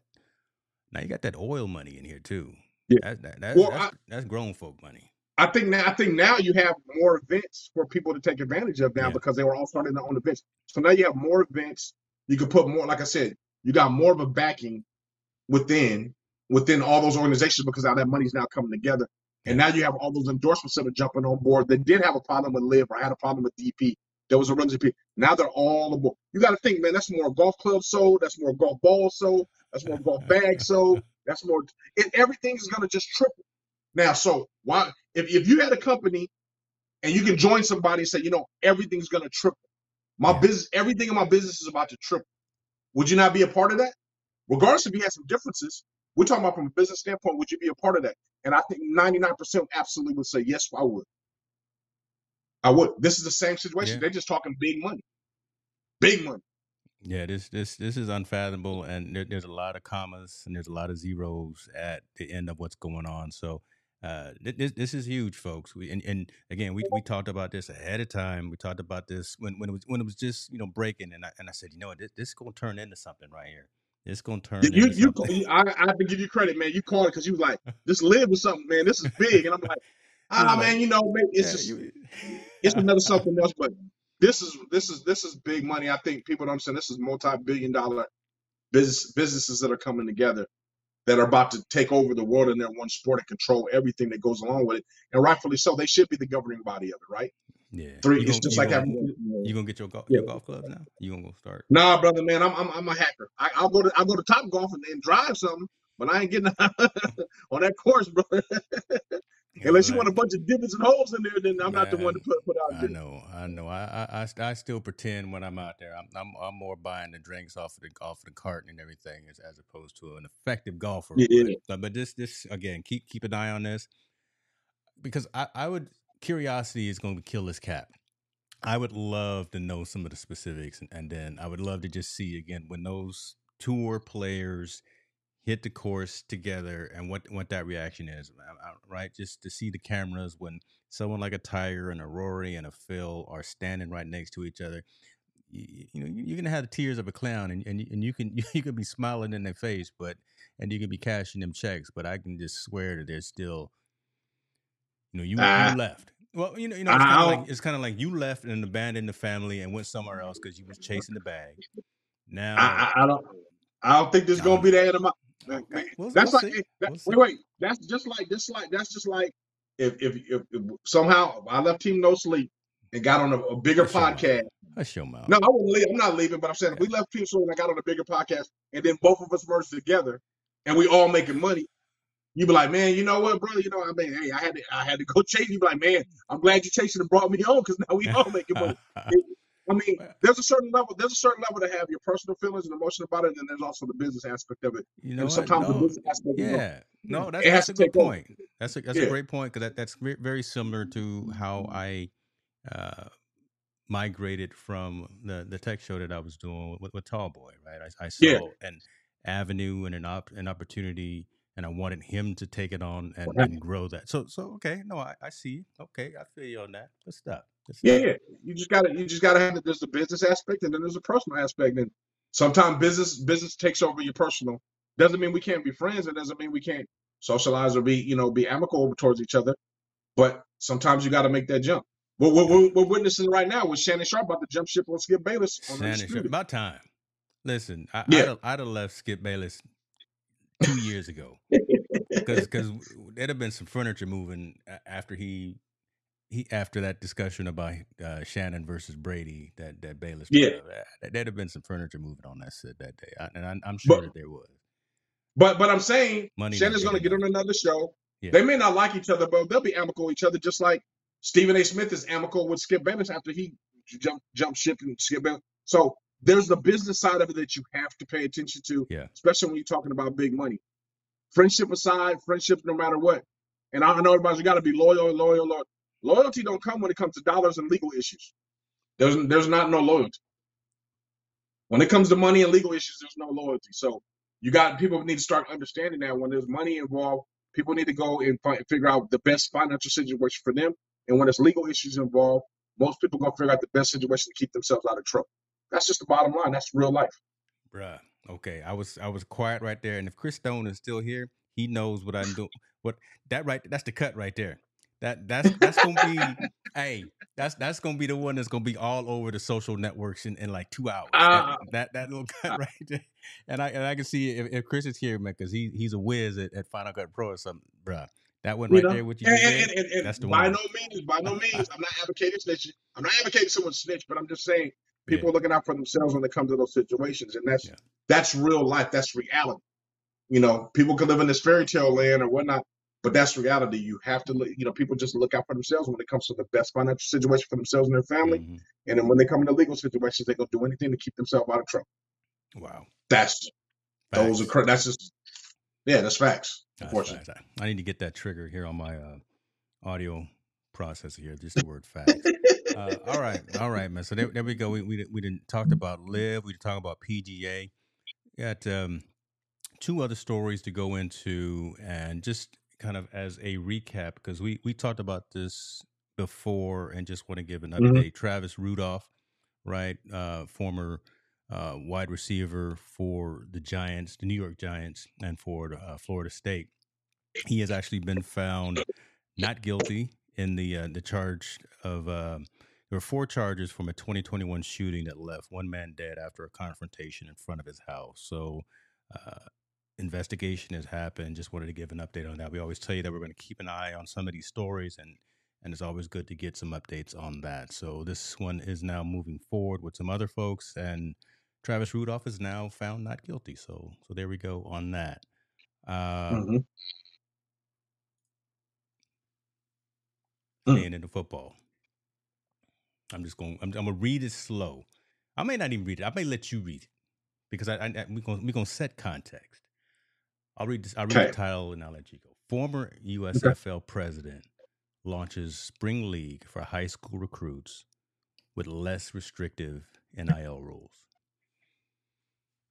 now you got that oil money in here too. Yeah, that, that, that's, well, that's, I, that's grown folk money. I think now I think now you have more events for people to take advantage of now yeah. because they were all starting on events. So now you have more events. You can put more, like I said, you got more of a backing within within all those organizations because now that money's now coming together. And now you have all those endorsements that are jumping on board that did have a problem with LIV or had a problem with DP. There was a run GP. Now they're all aboard. You got to think, man, that's more golf clubs sold. That's more golf balls sold. That's more golf bags sold. That's more. It, everything is going to just triple. Now, so why if, if you had a company and you can join somebody and say, you know, everything's gonna triple. My Yeah. business, everything in my business is about to triple. Would you not be a part of that? Regardless if you had some differences, we're talking about from a business standpoint, would you be a part of that? And I think 99% absolutely would say, yes, I would. I would. This is the same situation. Yeah. They're just talking big money. Big money. Yeah, this this this is unfathomable, and there, there's a lot of commas and there's a lot of zeros at the end of what's going on. So uh, this this is huge, folks. We and, and again, we, we talked about this ahead of time. We talked about this when, when it was when it was just you know breaking, and I and I said, you know what, this, this is gonna turn into something right here. It's gonna turn You, you, into you, you- I, I have to give you credit, man. You called it because you was like, this live with something, man. This is big. And I'm like, ah, man, you know, maybe it's yeah, just, you- it's another something else. But this is, this is, this is big money. I think people don't understand this is multi-billion dollar business, businesses that are coming together that are about to take over the world in their one sport and control everything that goes along with it. And rightfully so. They should be the governing body of it, right? yeah. Three, You it's gonna, just like gonna, having. you gonna get your golf Yeah. your golf clubs now? You gonna go start? Nah, brother, man, I'm I'm, I'm a hacker. I, I'll go to I'll go to Top Golf and, and drive something, but I ain't getting on that course, bro. Unless you want a bunch of divots and holes in there, then I'm not the one to put put out There. I know, I know. I, I, I, still pretend when I'm out there. I'm, I'm, I'm more buying the drinks off of the off of the carton and everything, as, as opposed to an effective golfer. Yeah. But, but, but this, this again, keep keep an eye on this because I, I would curiosity is going to kill this cat. I would love to know some of the specifics, and, and then I would love to just see again when those tour players hit the course together and what what that reaction is, right? Just to see the cameras when someone like a Tiger and a Rory and a Phil are standing right next to each other. You, you know, you- you're gonna have the tears of a clown, and and, and you can you can be smiling in their face, but and you can be cashing them checks, but I can just swear that there's still, you know, you Ah. you left. Well, you know, you know, it's kind of like it's kind of like you left and abandoned the family and went somewhere else because you was chasing the bag. Now, I, I, I don't I don't think there's gonna be the end Oh, okay, we'll- that's we'll like see. that- We'll wait wait. That's just like this like that's just like if if, if, if somehow I left Team No Sleep and got on a, a bigger That's your mouth. podcast. Hush your mouth. No, I wouldn't leave. I'm not leaving, but I'm saying if we left Team Sleep and I got on a bigger podcast, and then both of us merged together, and we all making money. You be like, man, you know what, brother? You know, I mean, hey, I had to, I had to go chase. You be like, man, I'm glad you chasing and brought me home because now we all making money. I mean, there's a certain level. There's a certain level to have your personal feelings and emotion about it, and then there's also the business aspect of it. you know and what? sometimes the business aspect. yeah, no, that's, It has that's a good take over. point. That's a that's Yeah. a great point because that, that's very similar to how I uh, migrated from the the tech show that I was doing with, with Tall Boy. Right, I, I saw Yeah. an avenue and an op, an opportunity, and I wanted him to take it on and, and grow that. So so okay, no, I, I see. Okay, I feel you on that. Good stuff. Good Yeah, stuff. yeah. You just gotta, you just gotta have it. There's the business aspect, and then there's a personal aspect. And sometimes business, business takes over your personal. Doesn't mean we can't be friends. It doesn't mean we can't socialize or be, you know, be amicable towards each other. But sometimes you got to make that jump. What we're, we're, we're witnessing right now with Shannon Sharpe about to jump ship on Skip Bayless on Shannon, Sharpe, about time. Listen, I, Yeah. I'd, have, I'd have left Skip Bayless two years ago because because there'd have been some furniture moving after he he after that discussion about uh, Shannon versus Brady that that Bayless Yeah. up. Uh, There'd have been some furniture moving on that set that day, I, and I, I'm sure But- that there was. But but I'm saying Money Shannon's going to get on another show. Yeah. They may not like each other, but they'll be amicable with each other, just like Stephen A. Smith is amicable with Skip Bayless after he jumped jumped ship and Skip Bayless. So there's the business side of it that you have to pay attention to, Yeah. especially when you're talking about big money. Friendship aside, friendship no matter what. And I know everybody's got to be loyal, loyal, loyal. Loyalty don't come when it comes to dollars and legal issues. There's there's not no loyalty. When it comes to money and legal issues, there's no loyalty. So you got people need to start understanding that when there's money involved, people need to go and fi- figure out the best financial situation for them. And when there's legal issues involved, most people gonna figure out the best situation to keep themselves out of trouble. That's just the bottom line. That's real life. Bruh. Okay, I was I was quiet right there, and if Chris Stone is still here, he knows what I'm doing. What that right? That's the cut right there. That that's that's gonna be. hey, that's that's gonna be the one that's gonna be all over the social networks in, in like two hours. Ah. that, that that little cut right there, and I and I can see if, if Chris is here, man, because he he's a whiz at, at Final Cut Pro or something, bruh. That one right know? there, what you And, and, and, and, that's the one by one. no means, by no means, I'm not advocating snitching. I'm not advocating someone snitch, but I'm just saying Yeah. people are looking out for themselves when it comes to those situations, and that's Yeah. that's real life. That's reality. You know, people can live in this fairy tale land or whatnot, but that's reality. You have to, you know, people just look out for themselves when it comes to the best financial situation for themselves and their family. Mhm. And then when they come into legal situations, they go do anything to keep themselves out of trouble. Wow. That's those are that's just yeah, that's facts. That's Unfortunately. facts. I I need to get that trigger here on my uh, audio processor here. Just the word facts. uh, all right, all right, man. So there, there we go. We we we didn't talked about LIV. We talked about PGA. Got um, two other stories to go into, and just kind of as a recap because we we talked about this before, and just want to give an Mhm. Travis Rudolph, right, uh, former. Uh, wide receiver for the Giants, the New York Giants, and for uh, Florida State. He has actually been found not guilty in the uh, the charge of um there were four charges from a 2021 shooting that left one man dead after a confrontation in front of his house. So, uh, investigation has happened. Just wanted to give an update on that. We always tell you that we're going to keep an eye on some of these stories, and and it's always good to get some updates on that. So this one is now moving forward with some other folks, and Travis Rudolph is now found not guilty. So so there we go on that. Uh, Mhm. Mm. Staying into football. I'm just going. I'm, I'm gonna read it slow. I may not even read it. I may let you read it because I, I, I we're gonna we're gonna set context. I'll read this. I'll read Okay. the title and I'll let you go. Former USFL president launches spring league for high school recruits with less restrictive NIL rules.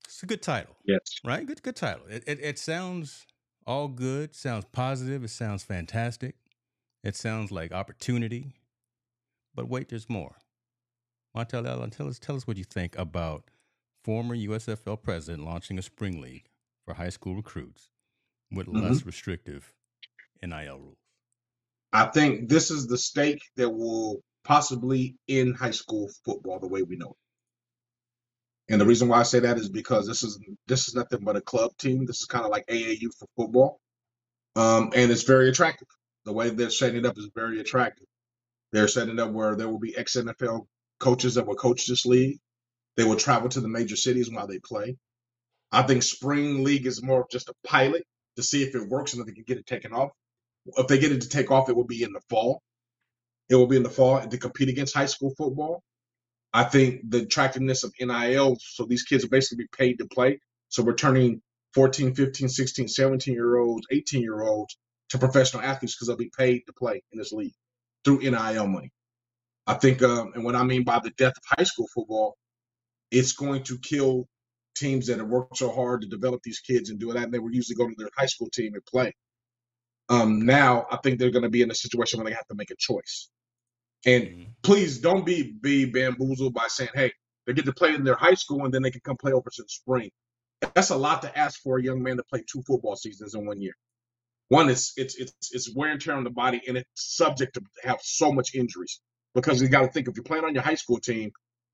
It's a good title Yes. right? Good, good title. It, it, it sounds all good. Sounds positive. It sounds fantastic. It sounds like opportunity. But wait, there's more. Montell Allen, tell us, tell us what you think about former USFL president launching a spring league for high school recruits with Mhm. less restrictive NIL rules. I think this is the stake that will possibly end high school football the way we know it. And the reason why I say that is because this is this is nothing but a club team. This is kind of like AAU for football, um, and it's very attractive. The way they're setting it up is very attractive. They're setting up where there will be ex NFL coaches that will coach this league. They will travel to the major cities while they play. I think spring league is more of just a pilot to see if it works and if they can get it taken off. If they get it to take off, it will be in the fall. It will be in the fall to compete against high school football. I think the attractiveness of NIL, so these kids will basically be paid to play. So we're turning 14, 15, 16, 17 year olds, 18 year olds to professional athletes because they'll be paid to play in this league through NIL money. I think, um, and what I mean by the death of high school football, it's going to kill teams that have worked so hard to develop these kids and do that. And they would usually go to their high school team and play. Um, now I think they're going to be in a situation where they have to make a choice. And Mhm. please don't be be bamboozled by saying, "Hey, they get to play in their high school and then they can come play over to the spring." That's a lot to ask for a young man to play two football seasons in one year. One is it's it's it's wear and tear on the body, and it's subject to have so much injuries because you got to think if you're playing on your high school team,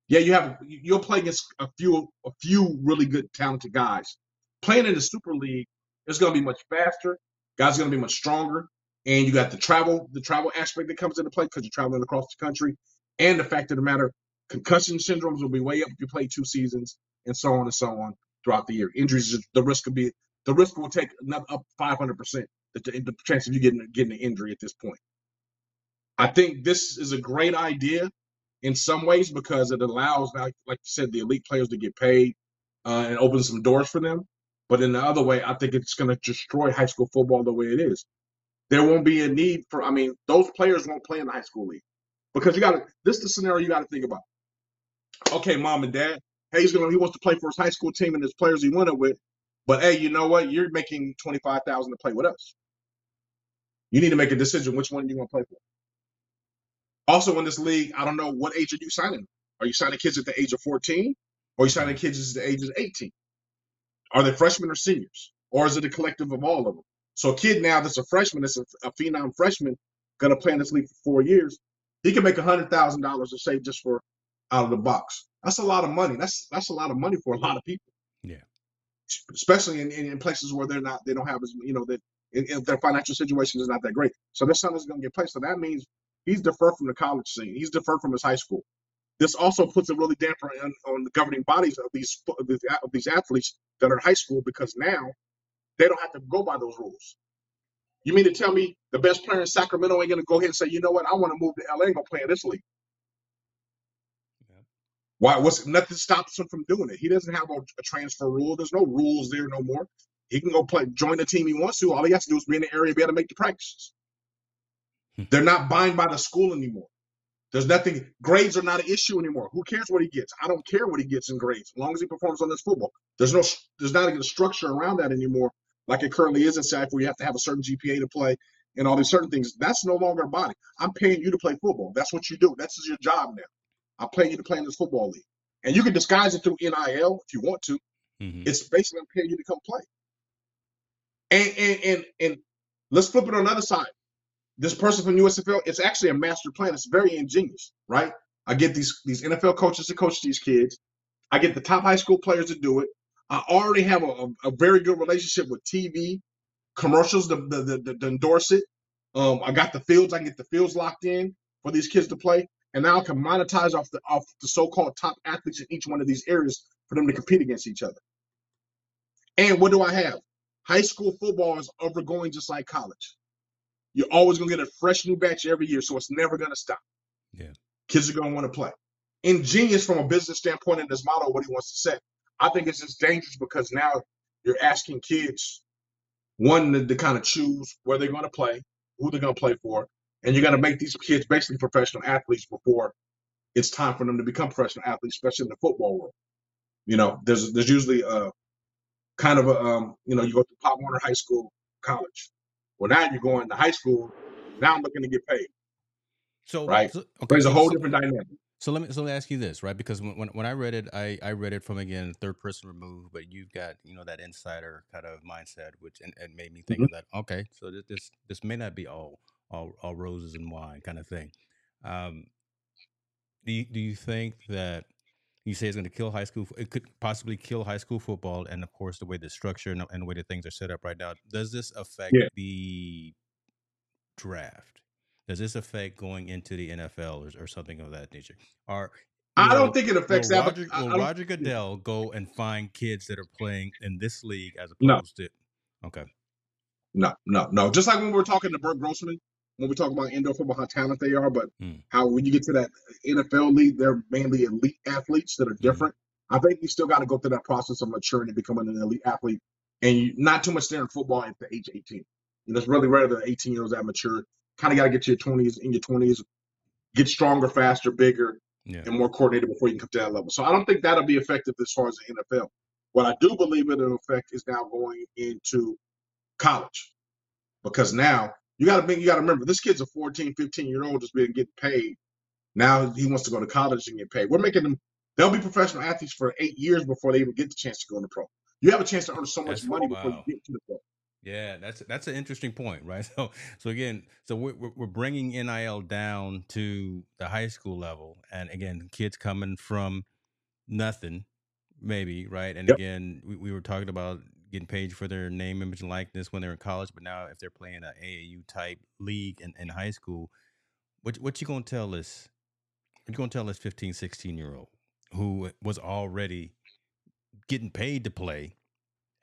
yeah, you have you'll play against a few a few really good talented guys. Playing in the Super League, it's going to be much faster. Guys are going to be much stronger, and you got the travel the travel aspect that comes into play because you're traveling across the country, and the fact of the matter, concussion syndromes will be way up if you play two seasons, and so on and so on throughout the year. Injuries, the risk could be the risk will take another up 500 percent the, the chance of you getting getting an injury at this point. I think this is a great idea in some ways because it allows, like, like you said, the elite players to get paid uh, and open some doors for them. But in the other way, I think it's going to destroy high school football the way it is. There won't be a need for. I mean, those players won't play in the high school league because you got to. This is the scenario you got to think about. Okay, mom and dad. Hey, he's gonna. He wants to play for his high school team and his players he won it with. But hey, you know what? You're making twenty five thousand to play with us. You need to make a decision which one you want to play for. Also, in this league, I don't know what age are you signing. Are you signing kids at the age of 14? Or are you signing kids at the age of 18? Are they freshmen or seniors? Or is it a collective of all of them? So a kid now that's a freshman, that's a, a phenom freshman, gonna play in this league for four years, he can make a hundred thousand dollars to say just for out of the box. That's a lot of money. That's that's a lot of money for a lot of people. Yeah. Especially in, in, in places where they're not they don't have as you know that in their financial situation is not that great. So this son is gonna get played. So that means he's deferred from the college scene. He's deferred from his high school. This also puts a really damper on, on the governing bodies of these of these athletes that are in high school because now they don't have to go by those rules. You mean to tell me the best player in Sacramento ain't gonna go ahead and say, you know what, I want to move to LA and go play in this league? Yeah. Why? What's nothing stops him from doing it? He doesn't have a, a transfer rule. There's no rules there no more. He can go play, join the team he wants to. All he has to do is be in the area, be able to make the practices. Hmm. They're not bound by the school anymore. There's nothing. Grades are not an issue anymore. Who cares what he gets? I don't care what he gets in grades, as long as he performs on this football. There's no. There's not a structure around that anymore, like it currently is in SAC, where you have to have a certain GPA to play and all these certain things. That's no longer a body. I'm paying you to play football. That's what you do. That's your job now. I'm paying you to play in this football league, and you can disguise it through NIL if you want to. Mhm. It's basically I'm paying you to come play. And and and and let's flip it on the other side. This person from USFL, it's actually a master plan. It's very ingenious, right? I get these these NFL coaches to coach these kids. I get the top high school players to do it. I already have a, a, a very good relationship with TV commercials to, to, to, to endorse it. Um, I got the fields. I can get the fields locked in for these kids to play, and now I can monetize off the off the so-called top athletes in each one of these areas for them to compete against each other. And what do I have? High school football is overgoing just like college. You're always gonna get a fresh new batch every year, so it's never gonna stop. Yeah. Kids are gonna want to play. Ingenious from a business standpoint in this model, what he wants to say. I think it's just dangerous because now you're asking kids one to, to kind of choose where they're going to play, who they're going to play for, and you're going to make these kids basically professional athletes before it's time for them to become professional athletes, especially in the football world. You know, there's there's usually a kind of a um, you know, you go to Pop Warner High School, college. Well, now you're going to high school. Now I'm looking to get paid. So Right. So, okay, There's a whole so- different dynamic. So let me so let me ask you this, right? Because when when, when I read it, I, I read it from again third person removed, but you've got you know that insider kind of mindset, which and, and made me think Mm-hmm. of that. Okay, so this, this this may not be all all all roses and wine kind of thing. Um, do you, do you think that you say it's going to kill high school? It could possibly kill high school football, and of course the way the structure and, and the way that things are set up right now. Does this affect Yeah. the draft? Does this affect going into the NFL or, or something of that nature? Or I will- don't think it affects will that. Roger, but I, I will Roger Goodell go and find kids that are playing in this league as No. opposed to? Okay. No, no, no. Just like when we were talking to Bert Grossman, when we talk about indoor football, how talented they are, but Hmm. how when you get to that NFL league, they're mainly elite athletes that are different. I think you still got to go through that process of maturing and becoming an elite athlete, and you, not too much there in football at the age 18. You know, it's really rare that 18 year olds that mature. Kind of got to get to your 20s, in your 20s, get stronger, faster, bigger, Yeah. and more coordinated before you can come to that level. So I don't think that'll be effective as far as the NFL. What I do believe it'll affect is now going into college. Because now you gotta be, you gotta remember this kid's a 14, 15 year old just being getting paid. Now he wants to go to college and get paid. We're making them they'll be professional athletes for eight years before they even get the chance to go into pro. You have a chance to earn so much That's- money before you get to the pro. Yeah, that's that's an interesting point, right? So, so again, so we're we're we're bringing NIL down to the high school level, and again, kids coming from nothing, maybe, right? And Yep. again, we, we were talking about getting paid for their name, image, and likeness when they're in college, but now if they're playing an AAU type league in, in high school, what what you gonna tell us? What you gonna tell this 15, 16 year old who was already getting paid to play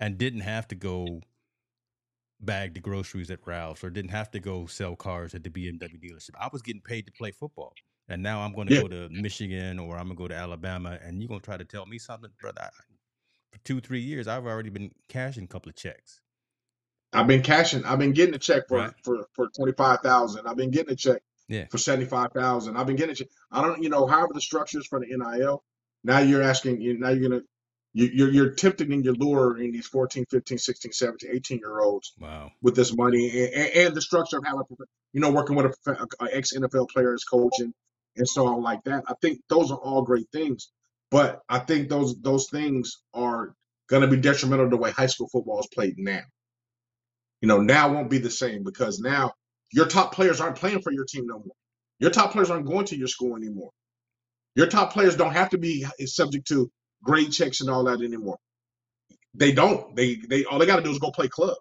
and didn't have to go bag the groceries at Ralph's or didn't have to go sell cars at the BMW dealership. I was getting paid to play football. And now I'm going to Yeah. go to Michigan or I'm going to go to Alabama and you're going to try to tell me something, brother. For two, three years, I've already been cashing a couple of checks. I've been cashing, I've been getting a check for Right. for, for twenty five thousand. I've been getting a check Yeah. for seventy five thousand. I've been getting a check. I don't, you know, however the structures for the NIL. Now you're asking, now you're gonna you, you're you're tempting and you're luring these 14, 15, 16, 17, 18 year olds Wow. with this money and, and, and the structure of having, you know, working with a, a ex NFL player as coaching and so on like that. I think those are all great things, but I think those those things are going to be detrimental to the way high school football is played now. You know, now won't be the same because now your top players aren't playing for your team no more. Your top players aren't going to your school anymore. Your top players don't have to be subject to grade checks and all that anymore. They don't. They they all they got to do is go play club.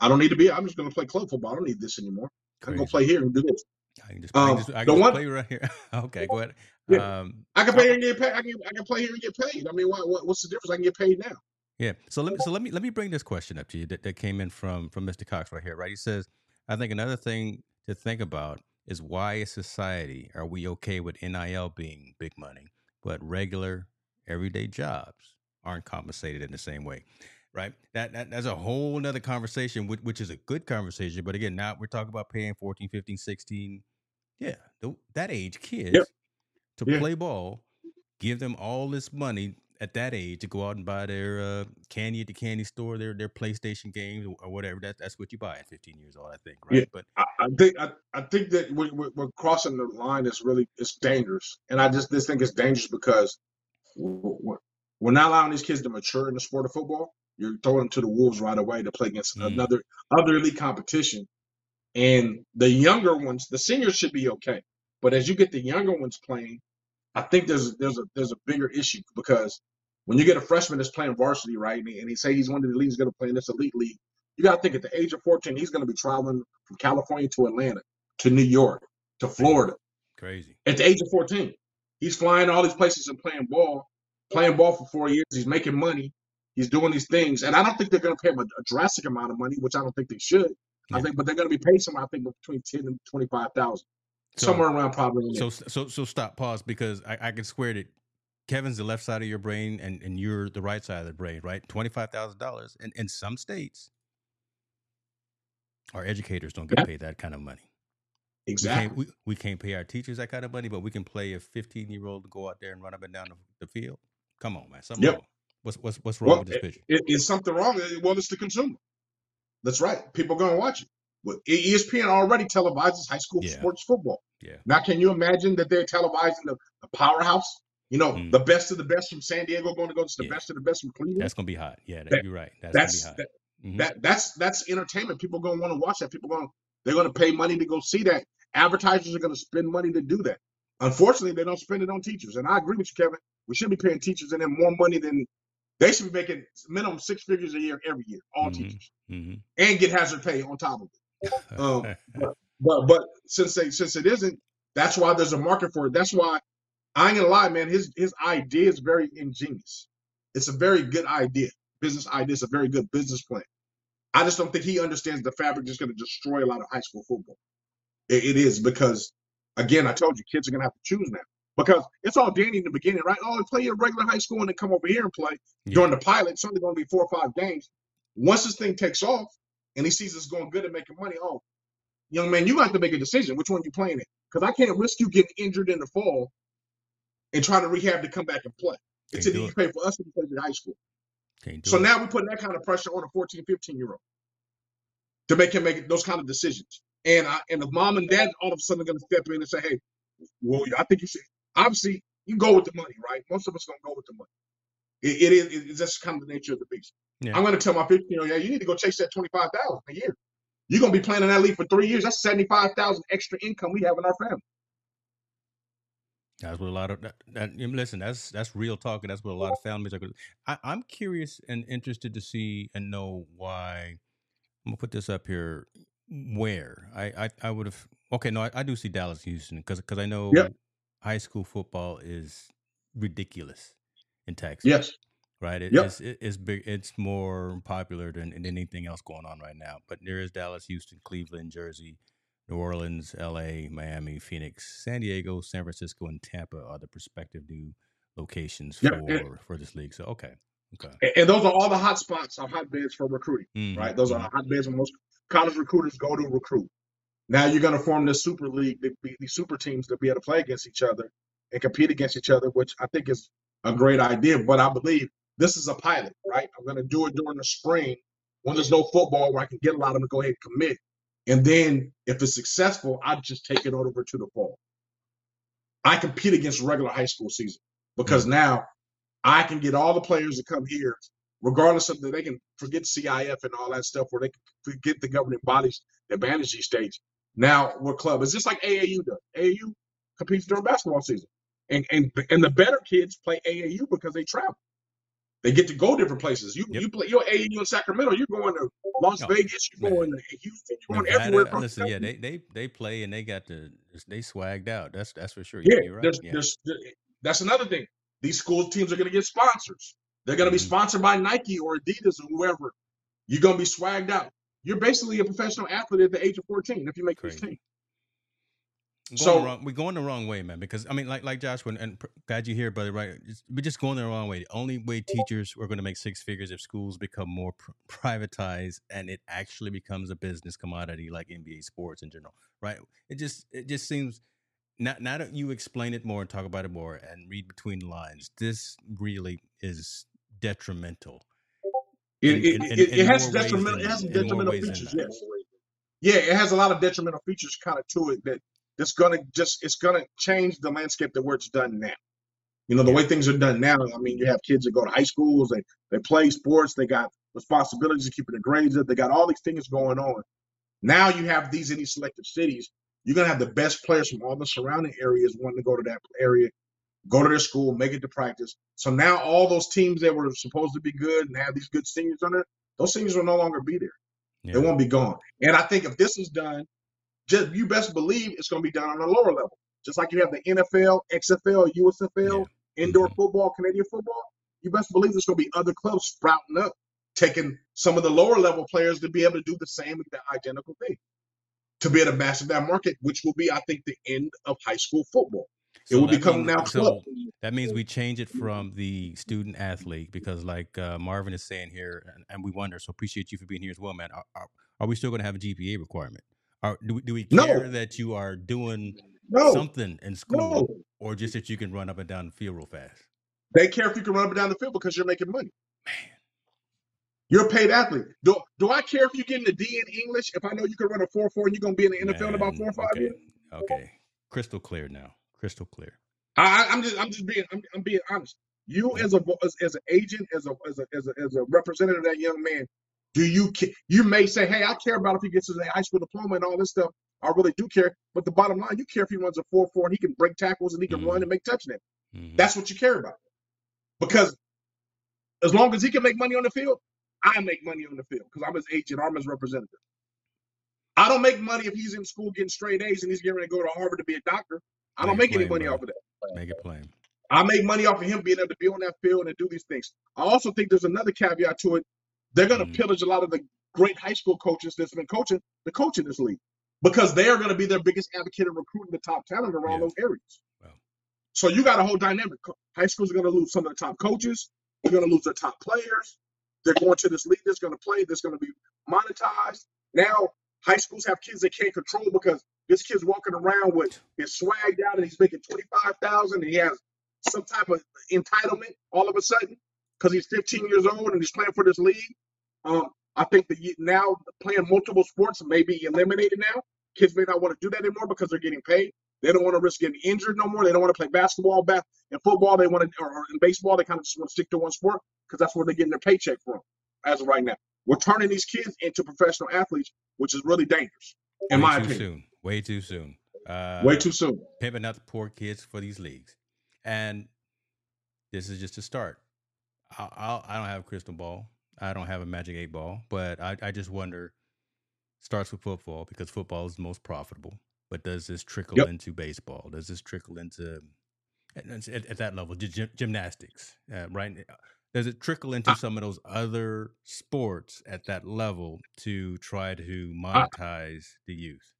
I don't need to be. I'm just going to play club football. I don't need this anymore. I can go play here and do this. I can just, I can Um, just, I can just one- play right here. okay, go ahead. Yeah. Um, I can play here and get paid. I can I can play here and get paid. I mean, what, what what's the difference? I can get paid now. Yeah. So let me so let me let me bring this question up to you that, that came in from from Mr. Cox right here, right? He says, I think another thing to think about is why as society are we okay with NIL being big money, but regular everyday jobs aren't compensated in the same way. Right. That, that that's a whole nother conversation, which, which is a good conversation. But again, now we're talking about paying 14, 15, 16. Yeah. That age kids Yep. To Yeah. play ball, give them all this money at that age to go out and buy their uh, candy at the candy store, their their PlayStation games or whatever. That that's what you buy at 15 years old, I think, right? Yeah. But I, I think I, I think that we, we, we're crossing the line. Is really it's dangerous, and I just this think it's dangerous because we're, we're not allowing these kids to mature in the sport of football. You're throwing them to the wolves right away to play against Mm. another other elite competition, and the younger ones, the seniors should be okay, but as you get the younger ones playing, I think there's there's a there's a bigger issue because when you get a freshman that's playing varsity, right, and he, and he say he's one of the leagues going to play in this elite league, you got to think at the age of 14, he's going to be traveling from California to Atlanta, to New York, to Florida. crazy. At the age of 14, he's flying all these places and playing ball, playing ball for four years. He's making money. He's doing these things, and I don't think they're going to pay him a, a drastic amount of money, which I don't think they should. I think, but they're going to be paid somewhere. I think between 10 and 25 thousand, So- somewhere around probably. So so so stop pause because I, I can swear it. Kevin's the left side of your brain and, and you're the right side of the brain, right? Twenty five thousand dollars. And in some states our educators don't get Yeah. paid that kind of money. exactly. We can't we, we can't pay our teachers that kind of money, but we can play a fifteen year old to go out there and run up and down the, the field. Come on, man. Something Yep. wrong. What's what's what's wrong Well, with this picture? It, it's something wrong. Eh, well, it's the consumer. That's right. People are going to watch it. Well, ESPN already televises high school Yeah. sports football. Yeah. Now, can you imagine that they're televising the, the powerhouse? You know, Mm. the best of the best from San Diego going to go to the Yeah. best of the best from Cleveland. That's gonna be hot. Yeah, that, That- you're right. That's, that's gonna be hot. Mhm. that that's that's entertainment. People going to want to watch that. People going they're going to pay money to go see that. Advertisers are going to spend money to do that. Unfortunately, they don't spend it on teachers. And I agree with you, Kevin. We should be paying teachers and them more money than they should be making minimum six figures a year every year. All Mhm. teachers Mhm. and get hazard pay on top of it. Um, But but since they since it isn't, that's why there's a market for it. That's why I ain't gonna lie, man. His his idea is very ingenious. It's a very good idea, business idea. It's a very good business plan. I just don't think he understands the fabric is going to destroy a lot of high school football. It, it is because, again, I told you, kids are going to have to choose now because it's all dandy in the beginning, right? Oh, play your regular high school and then come over here and play Yeah. during the pilot. It's only going to be four or five games. Once this thing takes off and he sees it's going good and making money, oh, young man, you have to make a decision which one you playing in because I can't risk you getting injured in the fall and try to rehab to come back and play. It's an easy pay for us to play in high school. So it. now we're putting that kind of pressure on a 14, 15 year old to make him make those kind of decisions. And I, and the mom and dad all of a sudden are going to step in and say, hey, well, I think you should. Obviously, you go with the money, right? Most of us going to go with the money. It, it is it's just kind of the nature of the beast. Yeah. I'm going to tell my 15 year old, yeah, you need to go chase that 25000 a year. You're going to be playing in that league for three years. That's 75000 extra income we have in our family. That's what a lot of that, that listen. That's that's real talk, and that's what a lot of families are. I, I'm curious and interested to see and know why. I'm gonna put this up here. Where I I, I would have okay. No, I, I do see Dallas Houston because because I know Yep. high school football is ridiculous in Texas. Yes. Right? It, Yep. It's it, it's big. It's more popular than, than anything else going on right now. But there is Dallas, Houston, Cleveland, Jersey, New Orleans, L.A., Miami, Phoenix, San Diego, San Francisco, and Tampa are the prospective new locations Yeah, for and- for this league. So okay, okay, And, and those are all the hot spots, are hotbeds for recruiting. Mhm, right? Those are mhm. hotbeds where most college recruiters go to recruit. Now you're going to form this super league, the- the- these super teams to be able to play against each other and compete against each other, which I think is a great idea. But I believe this is a pilot, right? I'm going to do it during the spring when there's no football where I can get a lot of them to go ahead and commit. And then if it's successful, I just take it over to the fall. I compete against regular high school season because mm. now I can get all the players to come here regardless of that they can forget CIF and all that stuff, where they can forget the governing bodies that manage these states. Now we're club. It's just like AAU does. AAU competes during basketball season, and and and the better kids play AAU because they travel. They get to go different places. You Yep. you play your AAU in Sacramento. You're going to Las Oh, Vegas. You're man. going to Houston. You're going Nevada, everywhere. across the listen, yeah, they, they they play and they got the they swagged out. That's that's for sure. Yeah, you're right. there's, yeah. there's, that's another thing. These school teams are going to get sponsors. They're going to be Mhm. sponsored by Nike or Adidas or whoever. You're going to be swagged out. You're basically a professional athlete at the age of 14 if you make this Crazy. team. Going So- wrong, we're going the wrong way, man. Because I mean, like like Joshua, and, and glad you're here, brother. Right, we're just going the wrong way. The only way teachers are going to make six figures if schools become more pr- privatized and it actually becomes a business commodity like NBA sports in general. Right? It just it just seems. Now, now that you explain it more and talk about it more and read between the lines, this really is detrimental. It, In- it, in- it, in- it has detrimental. than- it has some in more detrimental features. Yes. Yeah, it has a lot of detrimental features kind of to it that that's gonna just it's gonna change the landscape that where it's done now. You know, the way things are done now. I mean, you have kids that go to high schools, they they play sports, they got responsibilities of keeping the grades up, they got all these things going on. Now you have these in these selective cities. You're gonna have the best players from all the surrounding areas wanting to go to that area, go to their school, make it to practice. So now all those teams that were supposed to be good and have these good seniors on there, those seniors will no longer be there. Yeah. They won't be gone. And I think if this is done, just you best believe it's going to be done on a lower level. Just like you have the NFL, XFL, USFL, indoor Mhm. football, Canadian football. You best believe there's going to be other clubs sprouting up, taking some of the lower level players to be able to do the same the identical thing, to be able to master that market, which will be, I think, the end of high school football. It will become means- now so club. that means we change it from the student athlete because, like uh, Marvin is saying here, and, and we wonder. So appreciate you for being here as well, man. Are, are, are we still going to have a GPA requirement? Are, do we do we No. care that you are doing No, something in school, no. or just that you can run up and down the field real fast? They care if you can run up and down the field because you're making money. Man, You're a paid athlete. Do, do I care if you get in the D in English if I know you can run a 4 4 and you're going to be in the NFL in about four or five okay, years? okay, crystal clear now, crystal clear. I, I'm just I'm just being I'm, I'm being honest. You as a as, as an agent, as a as a as a as a representative of that young man, do you ca- you may say, hey, I care about if he gets his high school diploma and all this stuff. I really do care. But the bottom line, you care if he runs a four four and he can break tackles and he can run Mhm. and make touchdowns. Mhm. That's what you care about. Because as long as he can make money on the field, I make money on the field because I'm his agent, I'm his representative. I don't make money if he's in school getting straight A's and he's getting ready to go to Harvard to be a doctor. I don't Make it any money bro. off of that. Make it plain. I make money off of him being able to be on that field and do these things. I also think there's another caveat to it. They're going to Mhm. pillage a lot of the great high school coaches that's been coaching the coach in this league because they are going to be their biggest advocate in recruiting the top talent around Yeah. those areas. Wow. So you got a whole dynamic. High schools are going to lose some of the top coaches. They're going to lose their top players. They're going to this league that's going to play. That's going to be monetized. Now high schools have kids they can't control because this kid's walking around with his swag down and he's making twenty five thousand and he has some type of entitlement all of a sudden because he's 15 years old and he's playing for this league. Um, I think that you- now playing multiple sports may be eliminated now. Kids may not want to do that anymore because they're getting paid. They don't want to risk getting injured no more. They don't want to play basketball, back and football. They want to, or, or in baseball, they kind of just want to stick to one sport because that's where they're getting their paycheck from. As of right now, we're turning these kids into professional athletes, which is really dangerous, in Way my too opinion. soon. Way too soon. Uh, Way too soon. pimping out the poor kids for these leagues. And this is just a start. I, I'll, I don't have a crystal ball. I don't have a magic eight ball, but I, I just wonder. Starts with football because football is the most profitable. But does this trickle Yep. into baseball? Does this trickle into at, at, at that level gy- gy- gymnastics? Uh, right? Uh, does it trickle into I- some of those other sports at that level to try to ah. monetize the youth?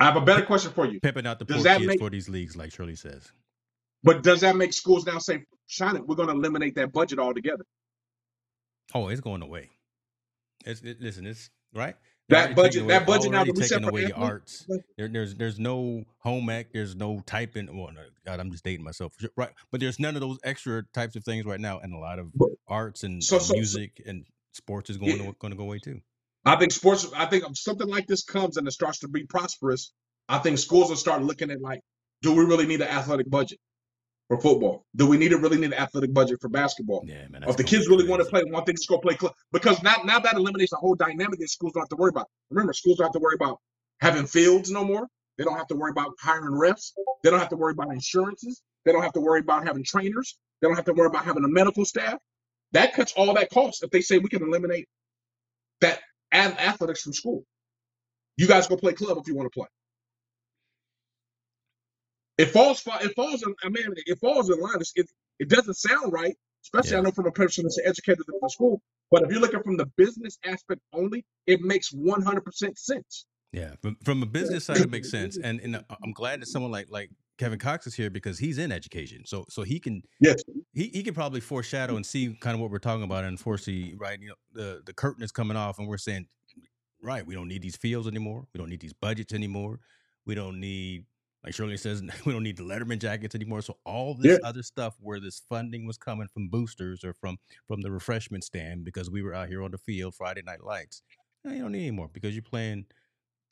I have a better question for you. Pimping out the Does poor kids make- for these leagues, like Shirley says. But does that make schools now say, China, we're going to eliminate that budget altogether? Oh, it's going away. It's it, listen, it's right. That They're budget- taking that away- budget now that taking away the arts. There, there's there's no home ec. There's no typing. Well, no, God, I'm just dating myself, right? But there's none of those extra types of things right now, and a lot of But- arts and, So- so- so- music and sports is going Yeah. to going to go away too. I think sports, I think if something like this comes and it starts to be prosperous, I think schools will start looking at like, do we really need an athletic budget for football? Do we need to really need an athletic budget for basketball? Yeah, man. If the kids really want to play, one thing, just go play club. Because now, now that eliminates the whole dynamic that schools don't have to worry about. Remember, schools don't have to worry about having fields no more. They don't have to worry about hiring refs. They don't have to worry about insurances. They don't have to worry about having trainers. They don't have to worry about having a medical staff. That cuts all that cost if they say we can eliminate that ath- athletics from school. You guys go play club if you want to play. It falls. It falls. In, I mean, it falls in line. It's- It, it doesn't sound right especially Yeah. I know from a person that's educated in the school. But if you're looking from the business aspect only, it makes 100% sense. Yeah, from, from a business side, it makes sense, and and uh, I'm glad that someone like like Kevin Cox is here because he's in education, so so he can Yes. he, he can probably foreshadow and see kind of what we're talking about and foresee right. You know, the the curtain is coming off, and we're saying, right, we don't need these fields anymore. We don't need these budgets anymore. We don't need like Shirley says, we don't need the Letterman jackets anymore. So all this Yeah. other stuff where this funding was coming from boosters or from from the refreshment stand because we were out here on the field Friday night lights. You don't need anymore because you're playing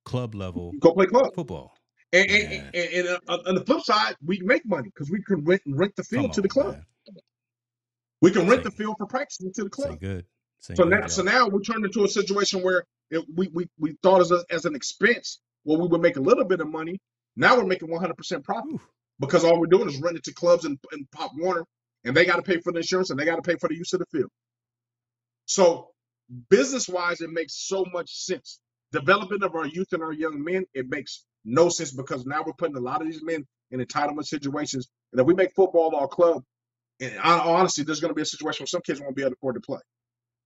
club level Go play club. football. And, and, Yeah. and, and, uh, on the flip side, we make money because we can rent, rent the field to the club. man. We can rent the field for practicing to the club. good. So good, now, so now we turned into a situation where it, we, we we thought as, a, as an expense, where we would make a little bit of money. Now we're making 100% profit Whew. because all we're doing is renting to clubs and, and Pop Warner, and they got to pay for the insurance and they got to pay for the use of the field. So business wise, it makes so much sense. Development of our youth and our young men, it makes no sense because now we're putting a lot of these men in entitlement situations. And if we make football our club, and hon- honestly, there's going to be a situation where some kids won't be able to afford to play,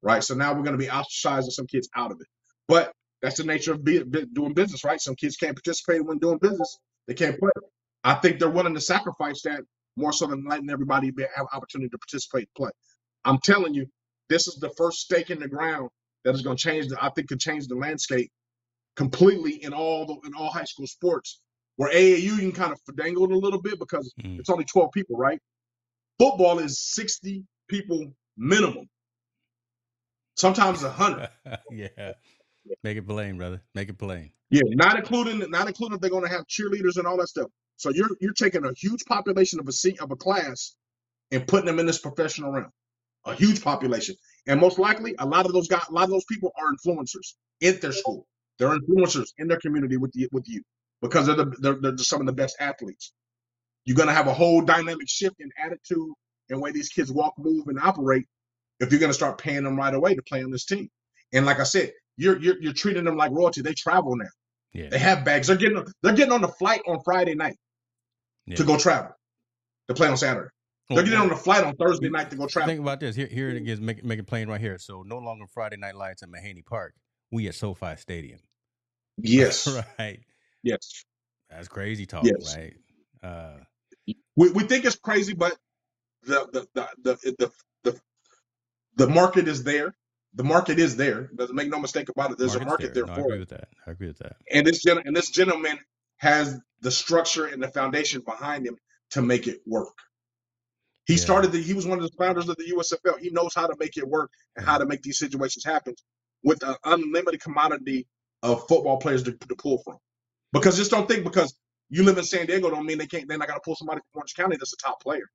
right? So now we're going to be ostracizing some kids out of it. But that's the nature of be, be- doing business, right? Some kids can't participate when doing business; they can't play. I think they're willing to sacrifice that more so than letting everybody be, have opportunity to participate and play. I'm telling you, this is the first stake in the ground that is going to change. The, I think could change the landscape completely in all the in all high school sports. Where AAU you can kind of dangle it a little bit because Mm. it's only 12 people, right? Football is 60 people minimum. Sometimes a hundred. yeah. Make it plain, brother. Make it plain. Yeah, not including not including they're to have cheerleaders and all that stuff. So you're you're taking a huge population of a seat of a class and putting them in this professional realm, a huge population, and most likely a lot of those guys, a lot of those people are influencers in their school. They're influencers in their community with the, with you because they're, the, they're they're some of the best athletes. You're going to have a whole dynamic shift in attitude and way these kids walk, move, and operate if you're going to start paying them right away to play on this team. And like I said, you're you're, you're treating them like royalty. They travel now. Yeah. They have bags. They're getting they're getting on the flight on Friday night yeah. to go travel to play on Saturday. They're getting on the flight on Thursday night to go travel. Think about this. Here, here it is. Make, make it plain right here. So no longer Friday night lights at Mahaney Park. We at SoFi Stadium. Yes, right. yes. That's crazy talk, Yes. right? Uh, We, we think it's crazy, but the the the the the, the, the market is there. The market is there. Doesn't make no mistake about it. There's a market there, No, I agree it. with that. I agree with that. And this gen- and this gentleman has the structure and the foundation behind him to make it work. He Yeah. started the he was one of the founders of the USFL. He knows how to make it work and how to make these situations happen with an unlimited commodity of football players to, to pull from. Because just don't think because you live in San Diego don't mean they can't they're not gonna pull somebody from Orange County that's a top player.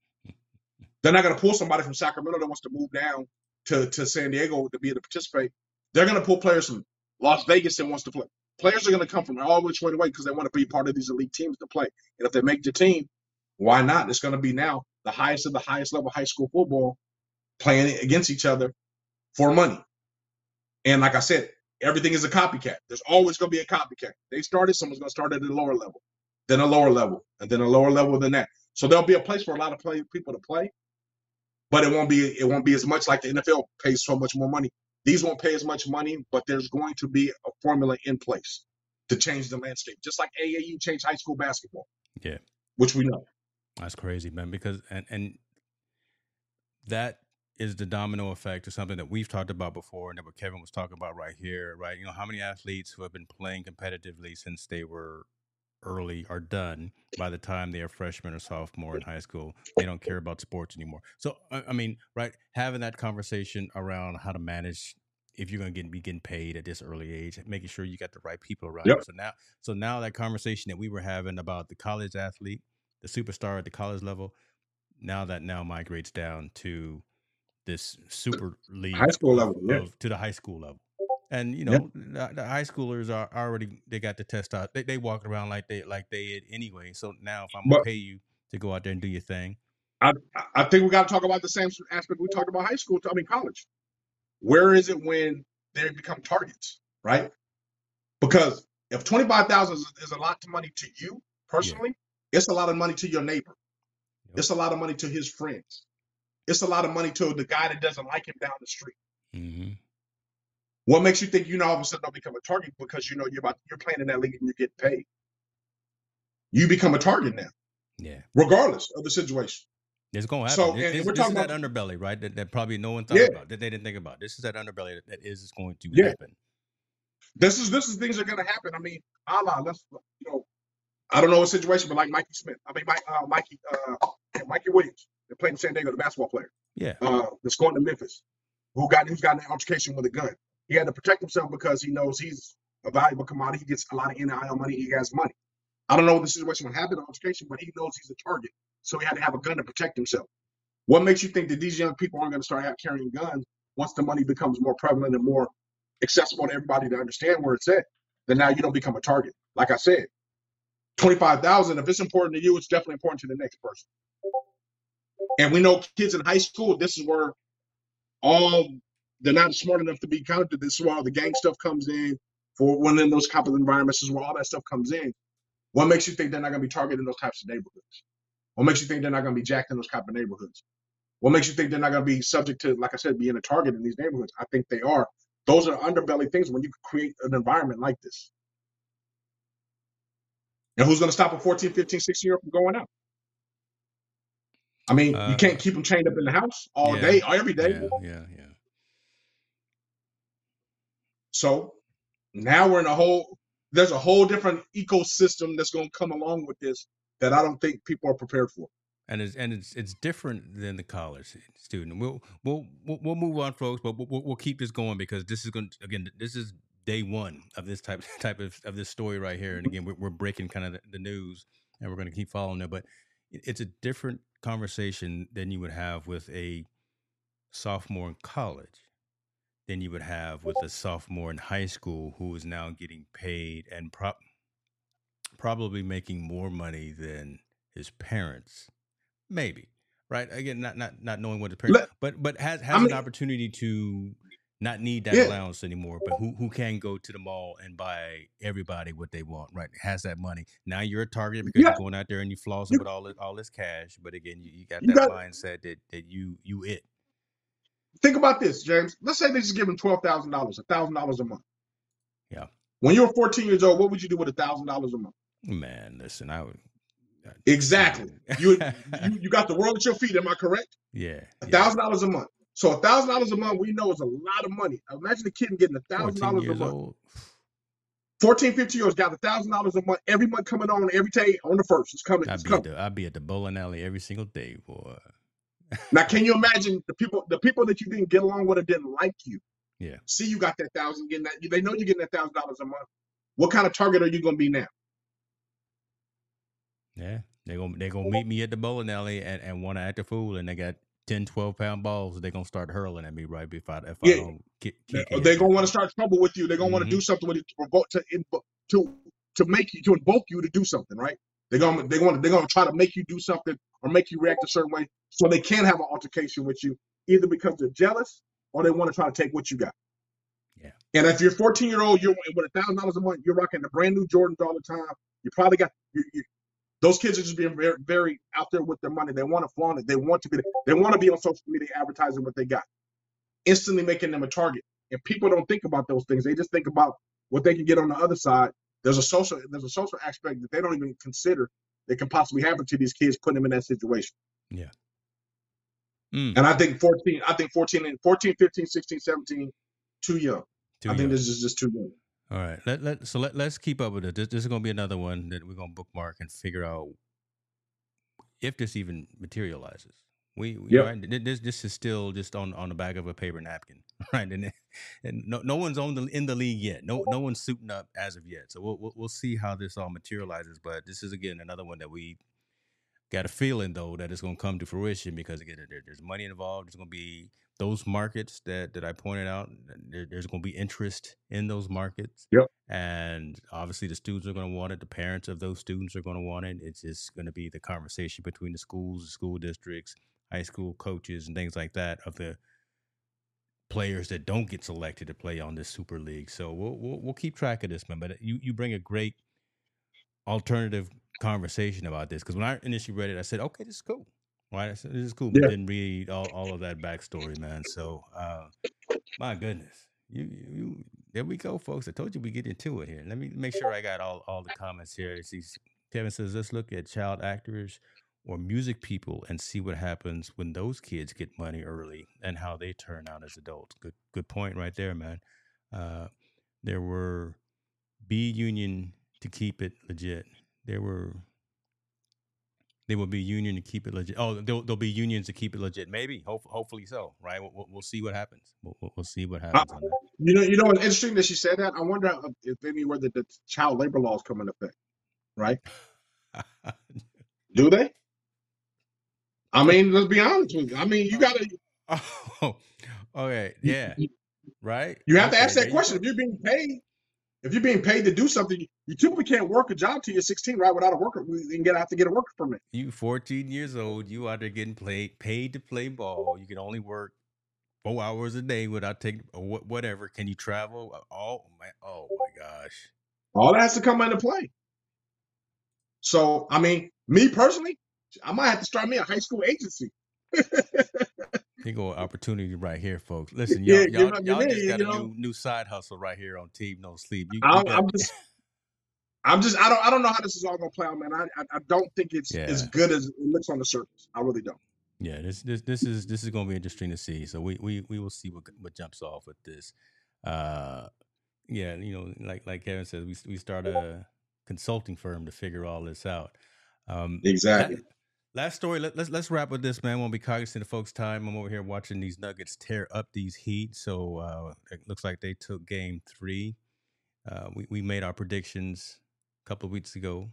They're not gonna pull somebody from Sacramento that wants to move down to, to San Diego to be able to participate. They're gonna pull players from Las Vegas that wants to play. Players are gonna come from all which way away because they want to be part of these elite teams to play. And if they make the team, why not? It's gonna be now the highest of the highest level high school football playing against each other for money. And like I said, everything is a copycat. There's always going to be a copycat. They started, someone's going to start at a lower level, then a lower level, and then a lower level than that. So there'll be a place for a lot of play, people to play, but it won't be it won't be as much like the NFL pays so much more money. These won't pay as much money, but there's going to be a formula in place to change the landscape, just like AAU changed high school basketball, Yeah. which we know. That's crazy, man. Because and and that is the domino effect of something that we've talked about before, and that what Kevin was talking about right here, right? You know, how many athletes who have been playing competitively since they were early are done by the time they are freshman or sophomore in high school. They don't care about sports anymore. So I, I mean, right, having that conversation around how to manage if you're going to get be getting paid at this early age, making sure you got the right people around Yep. you. So now, so now that conversation that we were having about the college athlete, the superstar at the college level, now that now migrates down to this super league High school of- level, yeah. to the high school level. And you Yeah. know, the, the high schoolers are already they got the test out. They they walk around like they like they did anyway. So now if I'm gonna But- pay you to go out there and do your thing, I, I think we got to talk about the same aspect we talked about high school. I mean, college. Where is it when they become targets, right? Because if twenty five thousand is, is a lot of money to you personally, it's a lot of money to your neighbor. Yep. It's a lot of money to his friends. it's a lot of money to the guy that doesn't like him down the street. hmm What makes you think you know all of a sudden don't become a target because you know you're about you're playing in that league and you're getting paid? You become a target now, Yeah. regardless of the situation. It's going to happen. So, This- and we're this talking is that about underbelly, right? That, that probably no one thought yeah, about, that they didn't think about. This is that underbelly that, that is going to yeah. happen. This is this is things are gonna happen. I mean, Allah, let's you know, I don't know what situation, but like Mikey Smith, I mean, Mike, uh, Mikey, uh, Mikey Williams, that played in San Diego, the basketball player, Yeah. uh, that's going to Memphis, who got who's got an altercation with a gun. He had to protect himself because he knows he's a valuable commodity. He gets a lot of NIL money. He has money. I don't know the situation would happen in altercation, but he knows he's a target, so he had to have a gun to protect himself. What makes you think that these young people aren't going to start out carrying guns once the money becomes more prevalent and more accessible to everybody to understand where it's at? Then now you don't become a target. Like I said, twenty-five thousand. If it's important to you, it's definitely important to the next person. And we know kids in high school. This is where all they're not smart enough to be counted. This is where all the gang stuff comes in. For when in those type of environments, this is where all that stuff comes in. What makes you think they're not going to be targeted in those types of neighborhoods? What makes you think they're not going to be jacked in those type of neighborhoods? What makes you think they're not going to be subject to, like I said, being a target in these neighborhoods? I think they are. Those are underbelly things when you create an environment like this. And who's going to stop a 14, 15, 16 year old from going out? I mean, you Uh, can't keep them chained up in the house all yeah. day, every day. Yeah. Yeah. Yeah. So now we're in a whole, there's a whole different ecosystem that's going to come along with this that I don't think people are prepared for. and it's and it's it's different than the college student. We'll we'll we'll, move on, folks, but we'll, we'll keep this going because this is going to, again. This is day one of this type type of of this story right here, and mm-hmm. again, we're, we're breaking kind of the, the news, and we're going to keep following it. But it's a different conversation than you would have with a sophomore in college than you would have with a sophomore in high school who is now getting paid and prop probably making more money than his parents. Maybe right? Again not not not knowing what his parents but but has I has an opportunity to not need that yeah, allowance anymore but who who can go to the mall and buy everybody what they want right? Has that money. Now you're a target because yeah, you're going out there and you flossing you, with all this all this cash but again you, you got you that got, mindset that that you you it think about this, James. Let's say they just give him $12,000, a $1,000 a month. yeah When you were 14 years old, what would you do with a $1,000 a month? man listen i would I- Exactly. You, you, you got the world at your feet. Am I correct? yeah A thousand dollars a month. So a thousand dollars a month, we know is a lot of money. Imagine a kid getting a thousand dollars a month. old 14, 15 years got a thousand dollars a month every month coming on every day on the first. It's coming. I'd It's be at coming. the I'd be at the bowling alley every single day, boy. Now, can you imagine the people, the people that you didn't get along with or didn't like you? Yeah. See, you got that thousand getting that. They know you're getting that thousand dollars a month. What kind of target are you going to be now? Yeah. They're gonna they're gonna meet me at the bowling alley and, and wanna act a fool and they got 10, 12 pound balls they're gonna start hurling at me right if I if I don't kick, They're they to want to start trouble with you. They're going to want to do mm-hmm. something with you to provoke to to to make you to invoke you to do something, right? They're going to they want they're going to try to make you do something or make you react a certain way so they can't have an altercation with you, either because they're jealous or they want to try to take what you got. Yeah. And if you're 14 year old, you're with a thousand dollars a month, you're rocking the brand new Jordans all the time. You probably got you, you, those kids are just being very, very out there with their money. They want to flaunt it. They want to be. They want to be on social media advertising what they got, instantly making them a target. And people don't think about those things. They just think about what they can get on the other side. There's a social. There's a social aspect that they don't even consider that can possibly happen to these kids, putting them in that situation. Yeah. Mm, And I think 14. I think 14 and 14, 15, 16, 17, too young. too I think this is just too young. All right. Let let so let let's keep up with it. This, this is gonna be another one that we're gonna bookmark and figure out if this even materializes. We, we Yep. right, this this is still just on on the back of a paper napkin, right? And and no no one's on the in the league yet. No no one's suiting up as of yet. So we'll we'll, we'll see how this all materializes. But this is again another one that we got a feeling though that it's going to come to fruition because again there, there's money involved. There's going to be those markets that that I pointed out. There, there's going to be interest in those markets. Yep. And obviously, the students are going to want it. The parents of those students are going to want it. It's just going to be the conversation between the schools, the school districts, high school coaches, and things like that of the players that don't get selected to play on this super league. So we'll we'll, we'll keep track of this, man. But uh, you you bring a great alternative conversation about this because when I initially read it, I said, okay, this is cool. Right, this is cool. Yeah. But didn't read all, all of that backstory, man. So, uh, my goodness, you, you, you, there we go, folks. I told you we get into it here. Let me make sure I got all all the comments here. See, Kevin says, let's look at child actors or music people and see what happens when those kids get money early and how they turn out as adults. Good, good point right there, man. Uh, there were B union to keep it legit. There were they will be union to keep it legit. Oh, there'll, there'll be unions to keep it legit. Maybe, hope, hopefully so. Right? We'll, we'll see what happens. We'll, we'll see what Uh, happens that. you know, you know, it's interesting that she said that. I wonder if anywhere that the child labor laws come into effect. Right? Do they? I mean, let's be honest with you. I mean, you gotta oh, okay, yeah, right. you have to ask that question. go. If you're being paid, if you're being paid to do something, you typically can't work a job till you're 16, right? Without a worker, you can get have to get a worker permit. You 14 years old. You out there getting played, paid to play ball. You can only work four hours a day without taking whatever. Can you travel? Uh, oh my, oh my gosh. All that has to come into play. So, I mean, me personally, I might have to start me a high school agency. Here go opportunity right here, folks. Listen, yeah, y'all, give y'all, y'all just got a know. new new side hustle right here on Team No Sleep. You you I'm, just, I'm just, I don't, I don't know how this is all gonna play out, man. I, I, I don't think it's as good as it looks on the surface. I really don't. yeah. This this this is this is going to be interesting to see. So we we we will see what what jumps off with this. Uh, yeah, you know, like like Kevin says, we we start a consulting firm to figure all this out. Um, Exactly. Last story. Let, let's let's wrap with this, man. Won't be cognizant of folks' time. I'm over here watching these Nuggets tear up these Heat. So uh, it looks like they took Game Three. Uh, we we made our predictions a couple of weeks ago.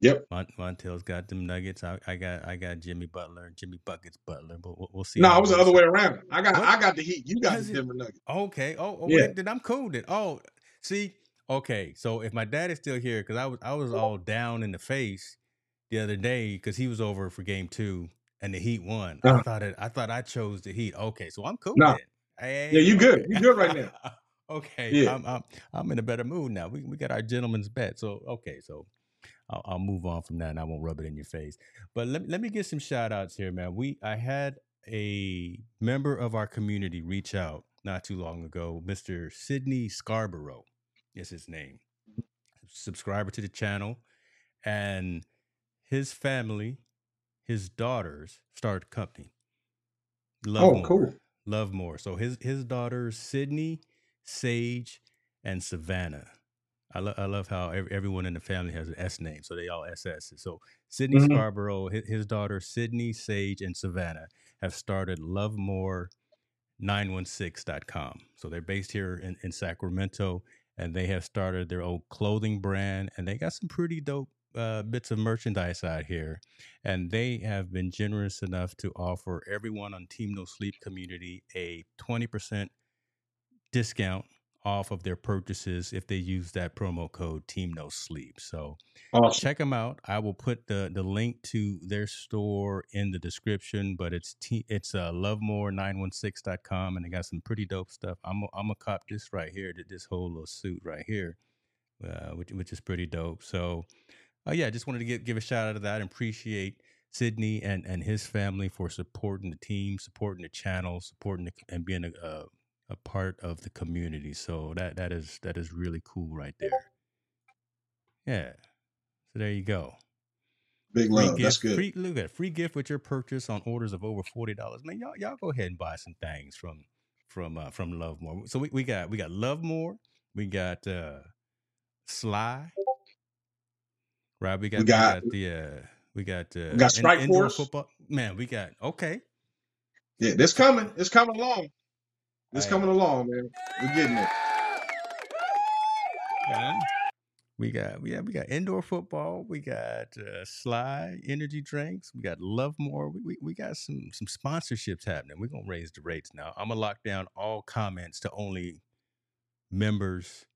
Yep. Mont- Montell's got them Nuggets. I, I got I got Jimmy Butler, Jimmy buckets Butler. But we'll, we'll see No, it was the other way around. I got, What I got the Heat. You got the? Denver Nuggets. Okay. Oh, oh Yeah. then, then I'm cool. Then oh, see, okay. So if my dad is still here, because I was I was all down in the face the other day because he was over for Game Two and the Heat won. I Uh, thought it. I thought I chose the Heat. Okay, so I'm cool no, then. yeah, you good. You good right now. okay, Yeah. I'm, I'm I'm in a better mood now. We we got our gentleman's bet. So okay, so I'll, I'll move on from that and I won't rub it in your face. But let, let me get some shout outs here, man. We I had a member of our community reach out not too long ago, Mr. Sidney Scarborough is his name. Subscriber to the channel. And his family, his daughters started a company. Love Oh, more. cool. Love more. So his his daughters, Sydney, Sage, and Savannah. I, lo- I love how ev- everyone in the family has an S name, so they all SS. So Sydney hmm Scarborough, his, his daughter Sydney, Sage, and Savannah have started LoveMore916.com. So they're based here in, in Sacramento, and they have started their own clothing brand, and they got some pretty dope uh, bits of merchandise out here. And they have been generous enough to offer everyone on Team No Sleep community a 20% discount off of their purchases if they use that promo code team no sleep so Awesome. check them out i will put the the link to their store in the description but it's t it's uh lovemore916.com and they got some pretty dope stuff i'm i i'm gonna cop this right here th- this whole little suit right here uh which, which is pretty dope so uh, yeah just wanted to give, give a shout out to that and appreciate sydney and and his family for supporting the team supporting the channel supporting the, and being a, a a part of the community. So that that is that is really cool right there. Yeah. So there you go. Big Free love. That's gift, good. free look at it, free gift with your purchase on orders of over forty dollars. Man, y'all y'all go ahead and buy some things from from uh, from Love More. So we, we got we got Love More, we got uh Sly, right? We We got we got, got the uh we got we uh got Strike indoor Force. football. Man, we got okay. Yeah, this coming. It's coming along. It's hey, coming along, man. We're getting it. We got we got we got indoor football. We got uh, Sly energy drinks. We got Love More. We, we we got some some sponsorships happening. We're gonna raise the rates now. I'm gonna lock down all comments to only members.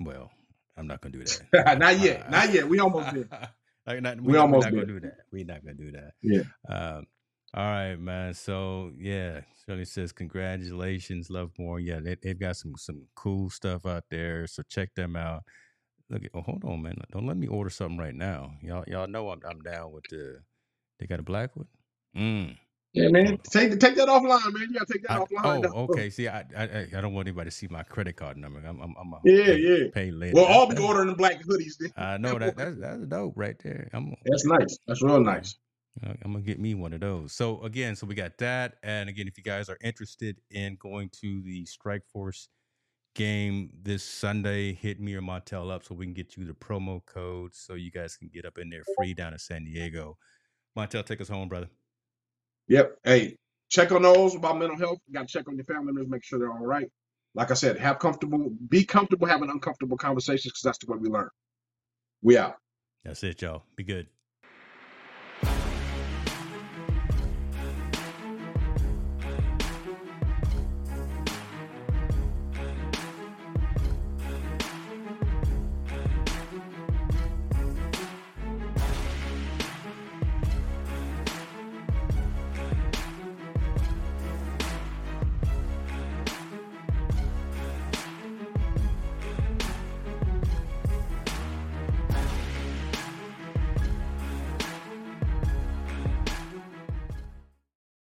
Well, I'm not gonna do that. Not yet. Not yet. We almost did. like not, We we almost not gonna do that. We're not gonna do that. Yeah. Um, all right, man. So yeah, Shirley says congratulations, Love More. Yeah, they, they've got some some cool stuff out there. So check them out. Look, oh, hold on, man. Don't let me order something right now. Y'all, y'all know I'm I'm down with the. They got a black one. Mm. Yeah, man. Take take that offline, man. You gotta take that I, offline. oh, okay. See, I, I I don't want anybody to see my credit card number. I'm I'm, I'm yeah, pay, yeah. Pay later. We'll all be ordering the black hoodies. Then. I know that that's that's dope right there. I'm That's nice. That's real nice. I'm gonna get me one of those. So again, so we got that, and again, if you guys are interested in going to the Strike Force game this Sunday, hit me or Montell up so we can get you the promo code so you guys can get up in there free down in San Diego. Montell, take us home, brother. Yep. Hey, check on those about mental health. You got to check on your family members, make sure they're all right. Like I said, have comfortable, be comfortable having uncomfortable conversations because that's the way we learn. We out. That's it, y'all. Be good.